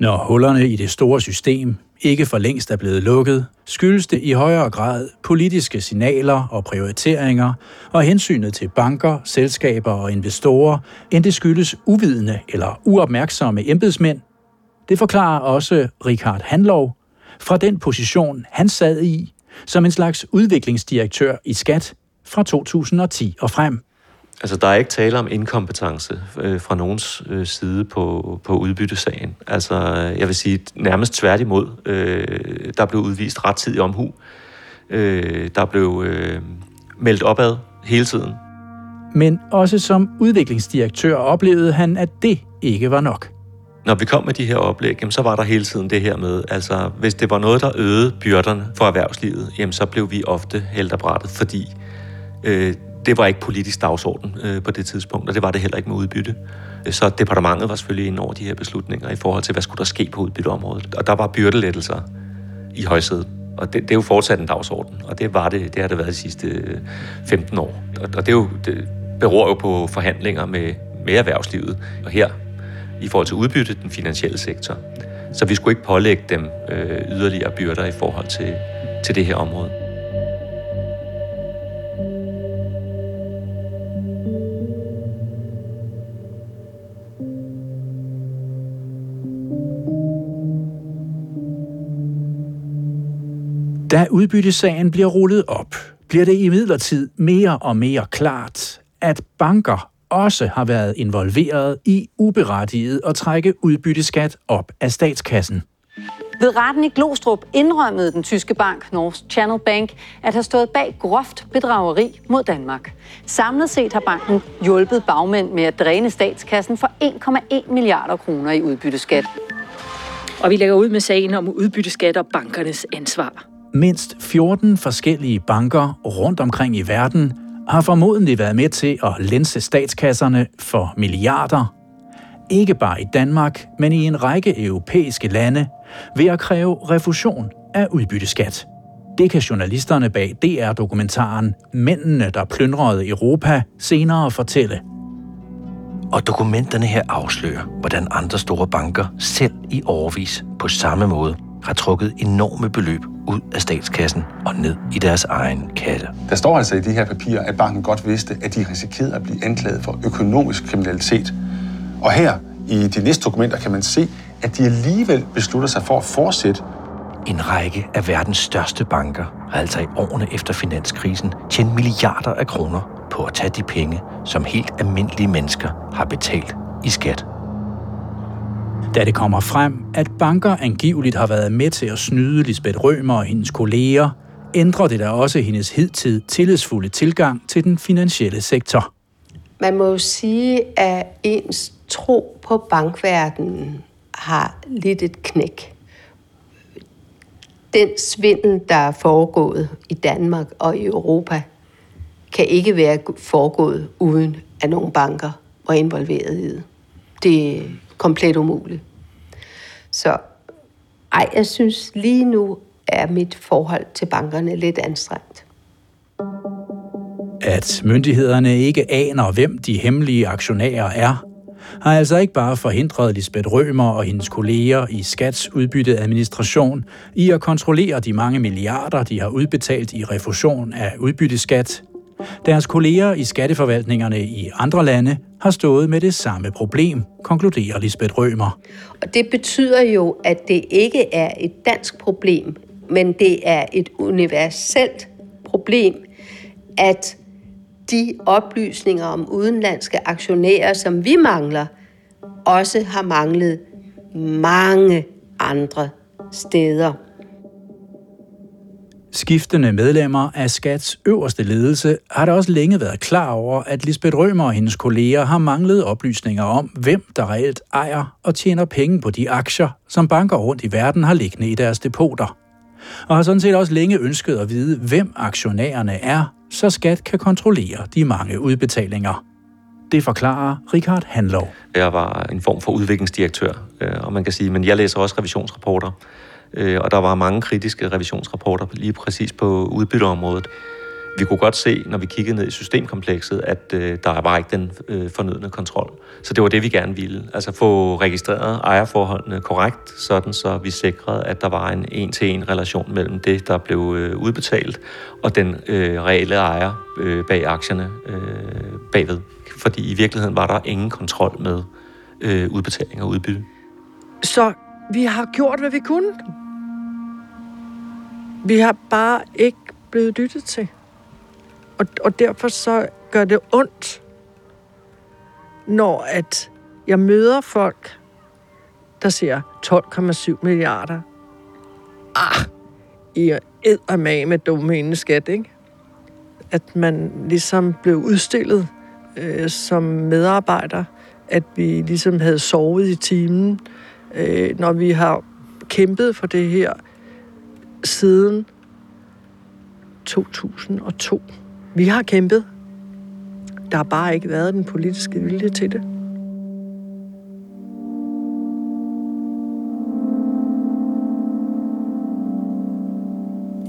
Når hullerne i det store system ikke for længst er blevet lukket, skyldes det i højere grad politiske signaler og prioriteringer og hensynet til banker, selskaber og investorer, end det skyldes uvidende eller uopmærksomme embedsmænd. Det forklarer også Richard Handlov fra den position, han sad i som en slags udviklingsdirektør i Skat fra 2010 og frem. Altså, der er ikke tale om inkompetence øh, fra nogens øh, side på, på udbyttesagen. Altså, jeg vil sige nærmest tværtimod. Øh, der blev udvist rettidig omhu. Øh, der blev øh, meldt opad hele tiden. Men også som udviklingsdirektør oplevede han, at det ikke var nok. Når vi kom med de her oplæg, jamen, så var der hele tiden det her med, altså hvis det var noget, der øgede byrderne for erhvervslivet, jamen, så blev vi ofte hældt af brættet, fordi øh, det var ikke politisk dagsorden øh, på det tidspunkt, og det var det heller ikke med udbytte. Så departementet var selvfølgelig inde over de her beslutninger i forhold til, hvad skulle der ske på udbytteområdet. Og der var byrdelettelser i højsædet. Og det, det er jo fortsat en dagsorden, og det var det, det har det været de sidste øh, 15 år. Og, og det, er jo, det beror jo på forhandlinger med, med erhvervslivet, og her i forhold til udbytte den finansielle sektor. Så vi skulle ikke pålægge dem øh, yderligere byrder i forhold til, til det her område. Da udbyttesagen bliver rullet op, bliver det i midlertid mere og mere klart, at banker også har været involveret i uberettiget at trække udbytteskat op af statskassen. Ved retten i Glostrup indrømmede den tyske bank North Channel Bank at have stået bag groft bedrageri mod Danmark. Samlet set har banken hjulpet bagmænd med at dræne statskassen for 1,1 milliarder kroner i udbytteskat. Og vi lægger ud med sagen om udbytteskat og bankernes ansvar. Mindst 14 forskellige banker rundt omkring i verden har formodentlig været med til at lense statskasserne for milliarder. Ikke bare i Danmark, men i en række europæiske lande, ved at kræve refusion af udbytteskat. Det kan journalisterne bag DR-dokumentaren Mændene, der plyndrede Europa, senere fortælle. Og dokumenterne her afslører, hvordan andre store banker selv i overvis på samme måde har trukket enorme beløb ud af statskassen og ned i deres egen kasse. Der står altså i de her papirer, at banken godt vidste, at de risikerede at blive anklaget for økonomisk kriminalitet. Og her i de næste dokumenter kan man se, at de alligevel beslutter sig for at fortsætte. En række af verdens største banker har altså i årene efter finanskrisen tjent milliarder af kroner på at tage de penge, som helt almindelige mennesker har betalt i skat. Da det kommer frem, at banker angiveligt har været med til at snyde Lisbeth Rømer og hendes kolleger, ændrer det da også hendes hidtid tillidsfulde tilgang til den finansielle sektor. Man må jo sige, at ens tro på bankverdenen har lidt et knæk. Den svindel, der er foregået i Danmark og i Europa, kan ikke være foregået uden at nogle banker var involveret i det. Det komplet umuligt. Så ej, jeg synes lige nu er mit forhold til bankerne lidt anstrengt. At myndighederne ikke aner, hvem de hemmelige aktionærer er, har altså ikke bare forhindret Lisbeth Rømer og hendes kolleger i Skats udbytte administration i at kontrollere de mange milliarder, de har udbetalt i refusion af udbytteskat. Deres kolleger i skatteforvaltningerne i andre lande har stået med det samme problem, konkluderer Lisbeth Rømer. Og det betyder jo, at det ikke er et dansk problem, men det er et universelt problem, at de oplysninger om udenlandske aktionærer, som vi mangler, også har manglet mange andre steder. Skiftende medlemmer af Skats øverste ledelse har da også længe været klar over, at Lisbeth Rømer og hendes kolleger har manglet oplysninger om, hvem der reelt ejer og tjener penge på de aktier, som banker rundt i verden har liggende i deres depoter. Og har sådan set også længe ønsket at vide, hvem aktionærerne er, så skat kan kontrollere de mange udbetalinger. Det forklarer Richard Handlov. Jeg var en form for udviklingsdirektør, øh, og man kan sige, men jeg læser også revisionsrapporter. Øh, og der var mange kritiske revisionsrapporter lige præcis på udbytteområdet. Vi kunne godt se, når vi kiggede ned i systemkomplekset, at øh, der var ikke den øh, fornødne kontrol. Så det var det, vi gerne ville. Altså få registreret ejerforholdene korrekt, sådan så vi sikrede, at der var en en-til-en relation mellem det, der blev øh, udbetalt, og den øh, reelle ejer øh, bag aktierne øh, bagved. Fordi i virkeligheden var der ingen kontrol med øh, udbetaling og udbytte. Så vi har gjort, hvad vi kunne. Vi har bare ikke blevet lyttet til. Og, og derfor så gør det ondt, når at jeg møder folk, der siger 12,7 milliarder. Ah, I er med dumme skat, ikke? At man ligesom blev udstillet øh, som medarbejder, at vi ligesom havde sovet i timen, øh, når vi har kæmpet for det her siden 2002. Vi har kæmpet. Der har bare ikke været den politiske vilje til det.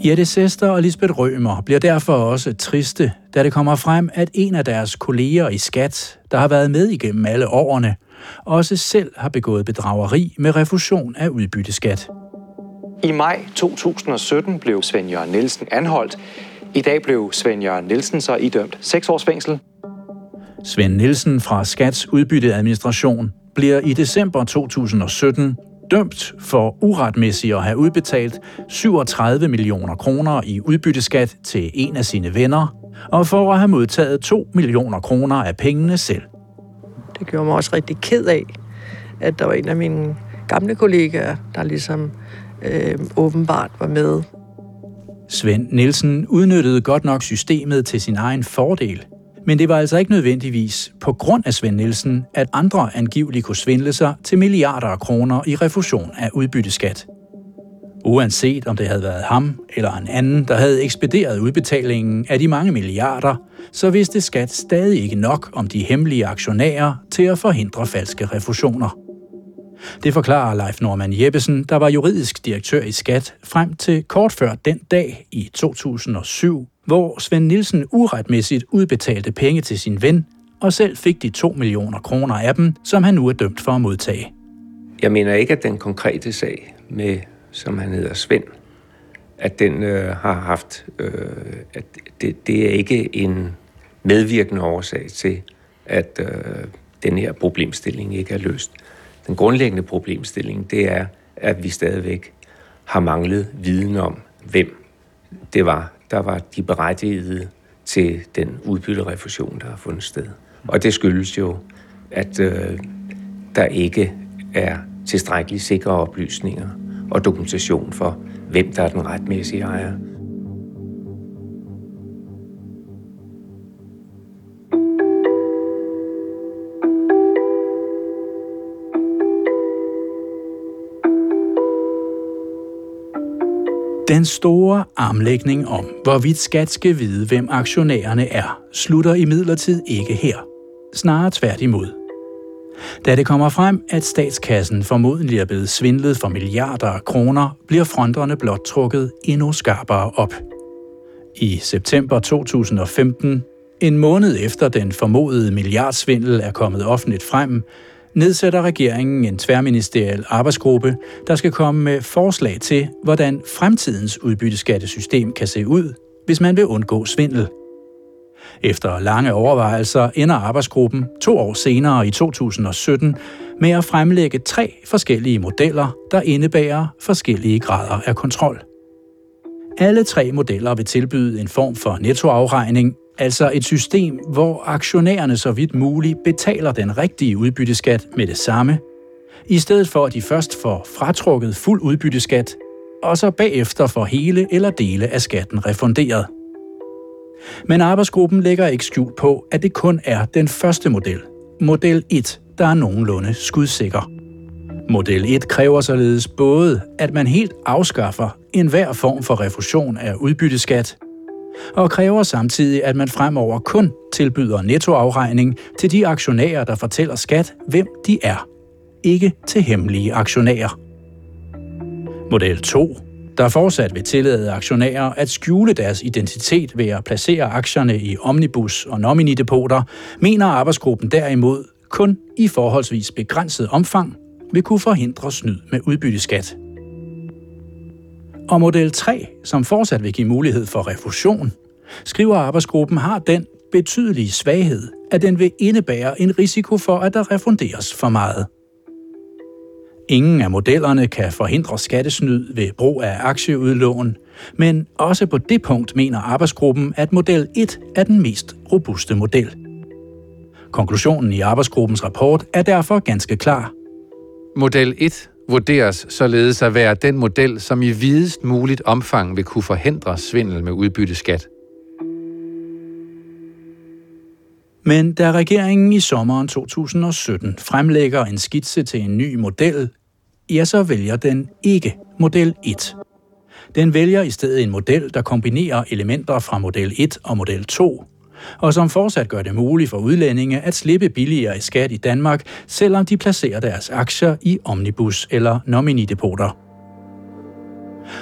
Jette Sester og Lisbeth Rømer bliver derfor også triste, da det kommer frem, at en af deres kolleger i Skat, der har været med igennem alle årene, også selv har begået bedrageri med refusion af udbytteskat. I maj 2017 blev Svend Jørgen Nielsen anholdt. I dag blev Svend Jørgen Nielsen så idømt 6 års fængsel. Svend Nielsen fra Skats udbytteadministration bliver i december 2017 dømt for uretmæssigt at have udbetalt 37 millioner kroner i udbytteskat til en af sine venner, og for at have modtaget 2 millioner kroner af pengene selv. Det gjorde mig også rigtig ked af, at der var en af mine gamle kollegaer, der ligesom øh, åbenbart var med. Svend Nielsen udnyttede godt nok systemet til sin egen fordel, men det var altså ikke nødvendigvis på grund af Svend Nielsen, at andre angiveligt kunne svindle sig til milliarder af kroner i refusion af udbytteskat. Uanset om det havde været ham eller en anden, der havde ekspederet udbetalingen af de mange milliarder, så vidste skat stadig ikke nok om de hemmelige aktionærer til at forhindre falske refusioner. Det forklarer Leif Norman Jeppesen, der var juridisk direktør i Skat frem til kort før den dag i 2007, hvor Svend Nielsen uretmæssigt udbetalte penge til sin ven, og selv fik de 2 millioner kroner af dem, som han nu er dømt for at modtage. Jeg mener ikke, at den konkrete sag med, som han hedder Svend, at den øh, har haft, øh, at det, det er ikke en medvirkende årsag til, at øh, den her problemstilling ikke er løst. Den grundlæggende problemstilling, det er, at vi stadigvæk har manglet viden om, hvem det var, der var de berettigede til den udbytterefusion, der har fundet sted. Og det skyldes jo, at øh, der ikke er tilstrækkeligt sikre oplysninger og dokumentation for, hvem der er den retmæssige ejer. Den store armlægning om, hvorvidt skat skal vide, hvem aktionærerne er, slutter imidlertid ikke her. Snarere tværtimod. Da det kommer frem, at statskassen formodentlig er blevet svindlet for milliarder af kroner, bliver fronterne blot trukket endnu skarpere op. I september 2015, en måned efter den formodede milliardsvindel er kommet offentligt frem, nedsætter regeringen en tværministeriel arbejdsgruppe, der skal komme med forslag til, hvordan fremtidens udbytteskattesystem kan se ud, hvis man vil undgå svindel. Efter lange overvejelser ender arbejdsgruppen to år senere i 2017 med at fremlægge tre forskellige modeller, der indebærer forskellige grader af kontrol. Alle tre modeller vil tilbyde en form for nettoafregning Altså et system, hvor aktionærerne så vidt muligt betaler den rigtige udbytteskat med det samme, i stedet for at de først får fratrukket fuld udbytteskat, og så bagefter får hele eller dele af skatten refunderet. Men arbejdsgruppen lægger ikke skjult på, at det kun er den første model, model 1, der er nogenlunde skudsikker. Model 1 kræver således både, at man helt afskaffer enhver form for refusion af udbytteskat, og kræver samtidig, at man fremover kun tilbyder nettoafregning til de aktionærer, der fortæller skat, hvem de er. Ikke til hemmelige aktionærer. Model 2 der fortsat vil tillade aktionærer at skjule deres identitet ved at placere aktierne i omnibus- og nominidepoter, mener arbejdsgruppen derimod kun i forholdsvis begrænset omfang vil kunne forhindre snyd med udbytteskat. Og model 3, som fortsat vil give mulighed for refusion, skriver arbejdsgruppen, har den betydelige svaghed, at den vil indebære en risiko for, at der refunderes for meget. Ingen af modellerne kan forhindre skattesnyd ved brug af aktieudlån, men også på det punkt mener arbejdsgruppen, at model 1 er den mest robuste model. Konklusionen i arbejdsgruppens rapport er derfor ganske klar. Model 1 vurderes således at være den model, som i videst muligt omfang vil kunne forhindre svindel med udbytteskat. Men da regeringen i sommeren 2017 fremlægger en skitse til en ny model, ja, så vælger den ikke model 1. Den vælger i stedet en model, der kombinerer elementer fra model 1 og model 2, og som fortsat gør det muligt for udlændinge at slippe billigere i skat i Danmark, selvom de placerer deres aktier i omnibus- eller nominidepoter.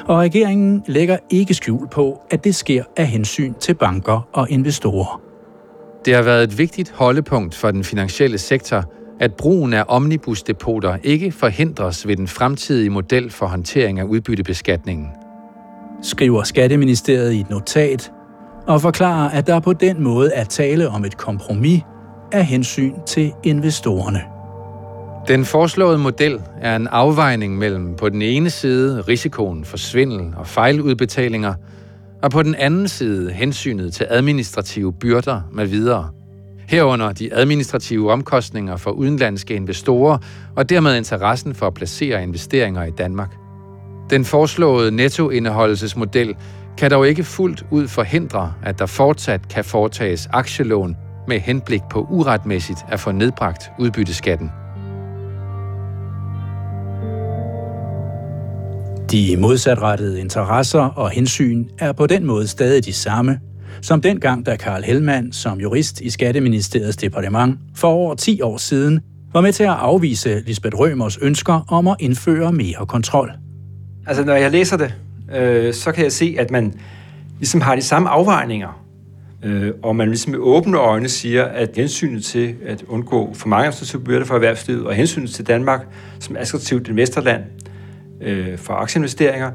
Og regeringen lægger ikke skjul på, at det sker af hensyn til banker og investorer. Det har været et vigtigt holdepunkt for den finansielle sektor, at brugen af omnibusdepoter ikke forhindres ved den fremtidige model for håndtering af udbyttebeskatningen. Skriver Skatteministeriet i et notat, og forklarer, at der på den måde er tale om et kompromis af hensyn til investorerne. Den foreslåede model er en afvejning mellem på den ene side risikoen for svindel og fejludbetalinger, og på den anden side hensynet til administrative byrder med videre. Herunder de administrative omkostninger for udenlandske investorer og dermed interessen for at placere investeringer i Danmark. Den foreslåede nettoindeholdelsesmodel kan dog ikke fuldt ud forhindre, at der fortsat kan foretages aktielån med henblik på uretmæssigt at få nedbragt udbytteskatten. De modsatrettede interesser og hensyn er på den måde stadig de samme, som dengang, da Karl Hellmann som jurist i Skatteministeriets departement for over 10 år siden var med til at afvise Lisbeth Rømers ønsker om at indføre mere kontrol. Altså, når jeg læser det, øh, så kan jeg se, at man ligesom har de samme afvejninger, øh, og man ligesom med åbne øjne siger, at hensynet til at undgå for mange administrative byrder for erhvervslivet, og hensynet til Danmark som attraktivt investorland øh, for aktieinvesteringer,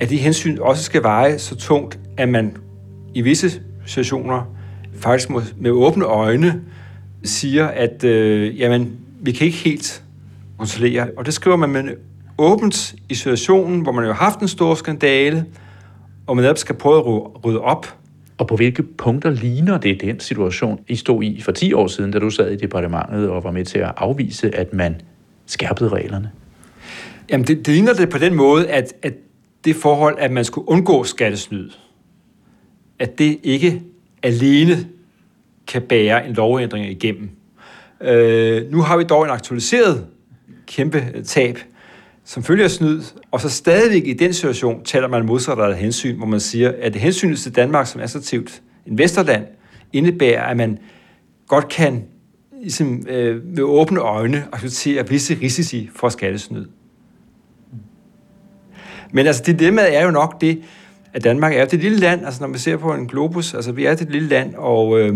at de hensyn også skal veje så tungt, at man i visse situationer faktisk med åbne øjne siger, at øh, jamen, vi kan ikke helt kontrollere. Og det skriver man med åbent i situationen, hvor man jo har haft en stor skandale, og man netop skal prøve at rydde op. Og på hvilke punkter ligner det den situation, I stod i for 10 år siden, da du sad i departementet og var med til at afvise, at man skærpede reglerne? Jamen, det, det ligner det på den måde, at, at det forhold, at man skulle undgå skattesnyd, at det ikke alene kan bære en lovændring igennem. Øh, nu har vi dog en aktualiseret kæmpe tab, som følger snyd, og så stadigvæk i den situation taler man modsatrettet hensyn, hvor man siger, at hensynet til Danmark som assertivt investorland indebærer, at man godt kan ligesom, øh, med åbne øjne acceptere visse risici for skattesnyd. Men altså, dilemmaet er jo nok det, at Danmark er det lille land, altså når man ser på en globus, altså vi er det lille land, og, øh,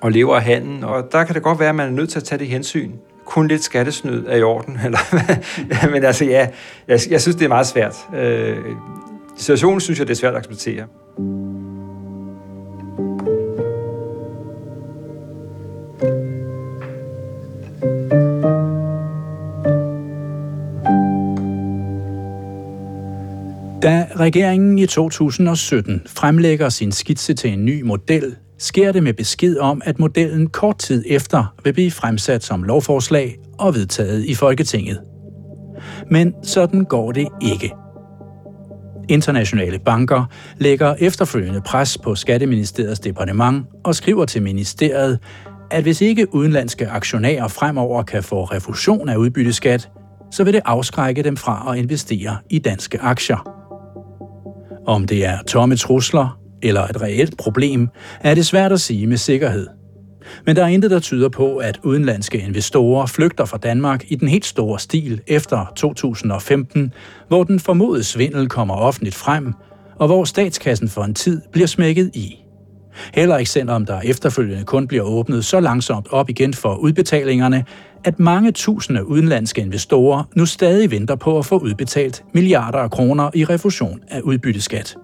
og lever af handel, og der kan det godt være, at man er nødt til at tage det hensyn. Kun lidt skattesnyd er i orden, [LAUGHS] eller Men altså ja, jeg, jeg synes, det er meget svært. Øh, situationen synes jeg, det er svært at acceptere. Da regeringen i 2017 fremlægger sin skitse til en ny model, sker det med besked om, at modellen kort tid efter vil blive fremsat som lovforslag og vedtaget i Folketinget. Men sådan går det ikke. Internationale banker lægger efterfølgende pres på Skatteministeriets departement og skriver til ministeriet, at hvis ikke udenlandske aktionærer fremover kan få refusion af udbytteskat, så vil det afskrække dem fra at investere i danske aktier. Om det er tomme trusler eller et reelt problem, er det svært at sige med sikkerhed. Men der er intet, der tyder på, at udenlandske investorer flygter fra Danmark i den helt store stil efter 2015, hvor den formodede svindel kommer offentligt frem, og hvor statskassen for en tid bliver smækket i. Heller ikke selvom der efterfølgende kun bliver åbnet så langsomt op igen for udbetalingerne, at mange tusinde udenlandske investorer nu stadig venter på at få udbetalt milliarder af kroner i refusion af udbytteskat.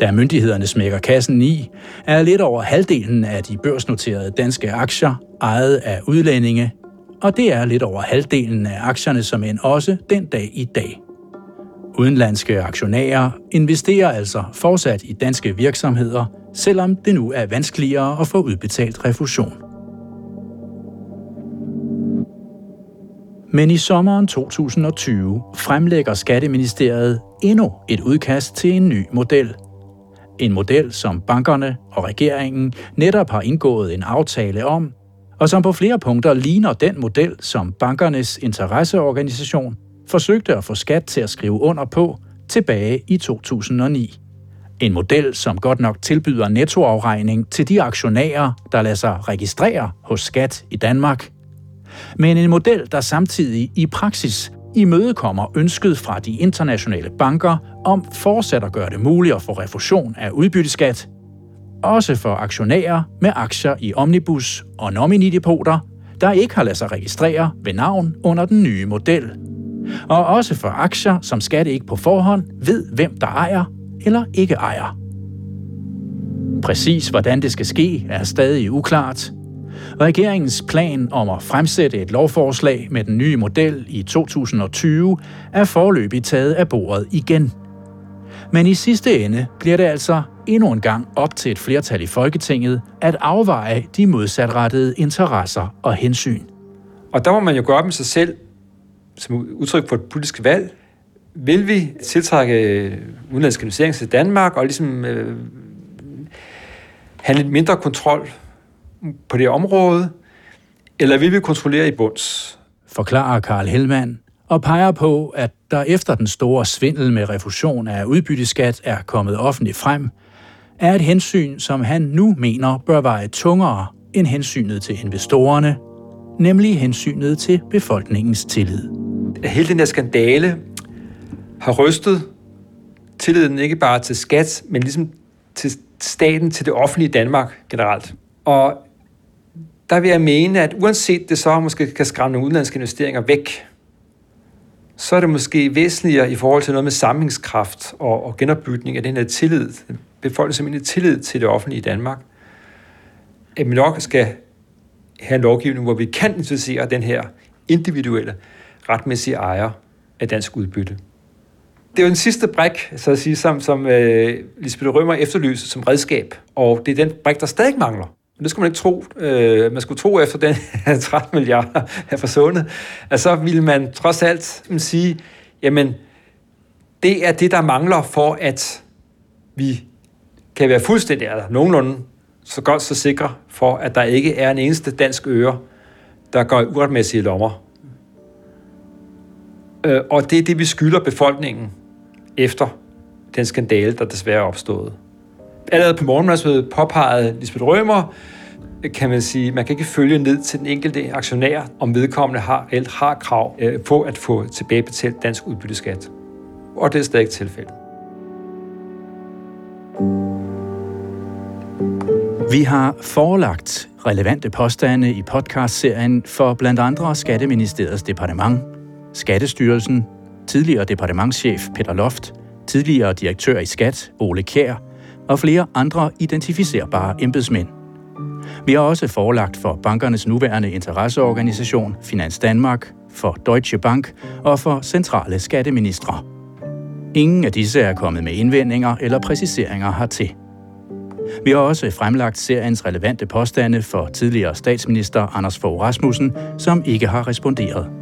Da myndighederne smækker kassen i, er lidt over halvdelen af de børsnoterede danske aktier ejet af udlændinge, og det er lidt over halvdelen af aktierne som end også den dag i dag. Udenlandske aktionærer investerer altså fortsat i danske virksomheder, selvom det nu er vanskeligere at få udbetalt refusion. Men i sommeren 2020 fremlægger Skatteministeriet endnu et udkast til en ny model. En model, som bankerne og regeringen netop har indgået en aftale om, og som på flere punkter ligner den model, som bankernes interesseorganisation forsøgte at få skat til at skrive under på tilbage i 2009. En model, som godt nok tilbyder nettoafregning til de aktionærer, der lader sig registrere hos skat i Danmark – men en model, der samtidig i praksis imødekommer ønsket fra de internationale banker om fortsat at gøre det muligt at få refusion af udbytteskat, også for aktionærer med aktier i Omnibus og nominidepoter, der ikke har ladet sig registrere ved navn under den nye model. Og også for aktier, som skat ikke på forhånd ved, hvem der ejer eller ikke ejer. Præcis hvordan det skal ske, er stadig uklart, Regeringens plan om at fremsætte et lovforslag med den nye model i 2020 er forløbig taget af bordet igen. Men i sidste ende bliver det altså endnu en gang op til et flertal i Folketinget at afveje de modsatrettede interesser og hensyn. Og der må man jo gå op med sig selv, som udtryk for et politisk valg. Vil vi tiltrække øh, udenlandske investeringer til Danmark og ligesom øh, have lidt mindre kontrol på det område, eller vil vi kontrollere i bunds? Forklarer Karl Hellmann og peger på, at der efter den store svindel med refusion af udbytteskat er kommet offentligt frem, er et hensyn, som han nu mener bør veje tungere end hensynet til investorerne, nemlig hensynet til befolkningens tillid. Hele den her skandale har rystet tilliden ikke bare til skat, men ligesom til staten, til det offentlige Danmark generelt. Og der vil jeg mene, at uanset det så måske kan skræmme nogle udenlandske investeringer væk, så er det måske væsentligere i forhold til noget med samlingskraft og, og genopbygning af den her tillid, befolkningen simpelthen tillid til det offentlige i Danmark, at vi nok skal have en lovgivning, hvor vi kan identificere den her individuelle, retmæssige ejer af dansk udbytte. Det er jo den sidste brik, så at sige, som, som øh, Lisbeth Rømer efterlyser som redskab, og det er den brik, der stadig mangler. Men det skulle man ikke tro. Øh, man skulle tro efter den 13 [LAUGHS] milliarder er forsvundet, at så ville man trods alt sige, jamen, det er det, der mangler for, at vi kan være fuldstændig, eller nogenlunde så godt så sikre for, at der ikke er en eneste dansk øre, der går i uretmæssige lommer. Øh, og det er det, vi skylder befolkningen efter den skandale, der desværre er opstået. Allerede på morgenmadsmødet påpegede Lisbeth Rømer, kan man sige, man kan ikke følge ned til den enkelte aktionær, om vedkommende har, eller har krav øh, på at få tilbagebetalt dansk udbytteskat. Og det er stadig tilfældet. Vi har forelagt relevante påstande i podcastserien for blandt andre Skatteministeriets departement, Skattestyrelsen, tidligere departementschef Peter Loft, tidligere direktør i Skat Ole Kær og flere andre identificerbare embedsmænd. Vi har også forelagt for bankernes nuværende interesseorganisation Finans Danmark, for Deutsche Bank og for centrale skatteministre. Ingen af disse er kommet med indvendinger eller præciseringer hertil. Vi har også fremlagt seriens relevante påstande for tidligere statsminister Anders Fogh Rasmussen, som ikke har responderet.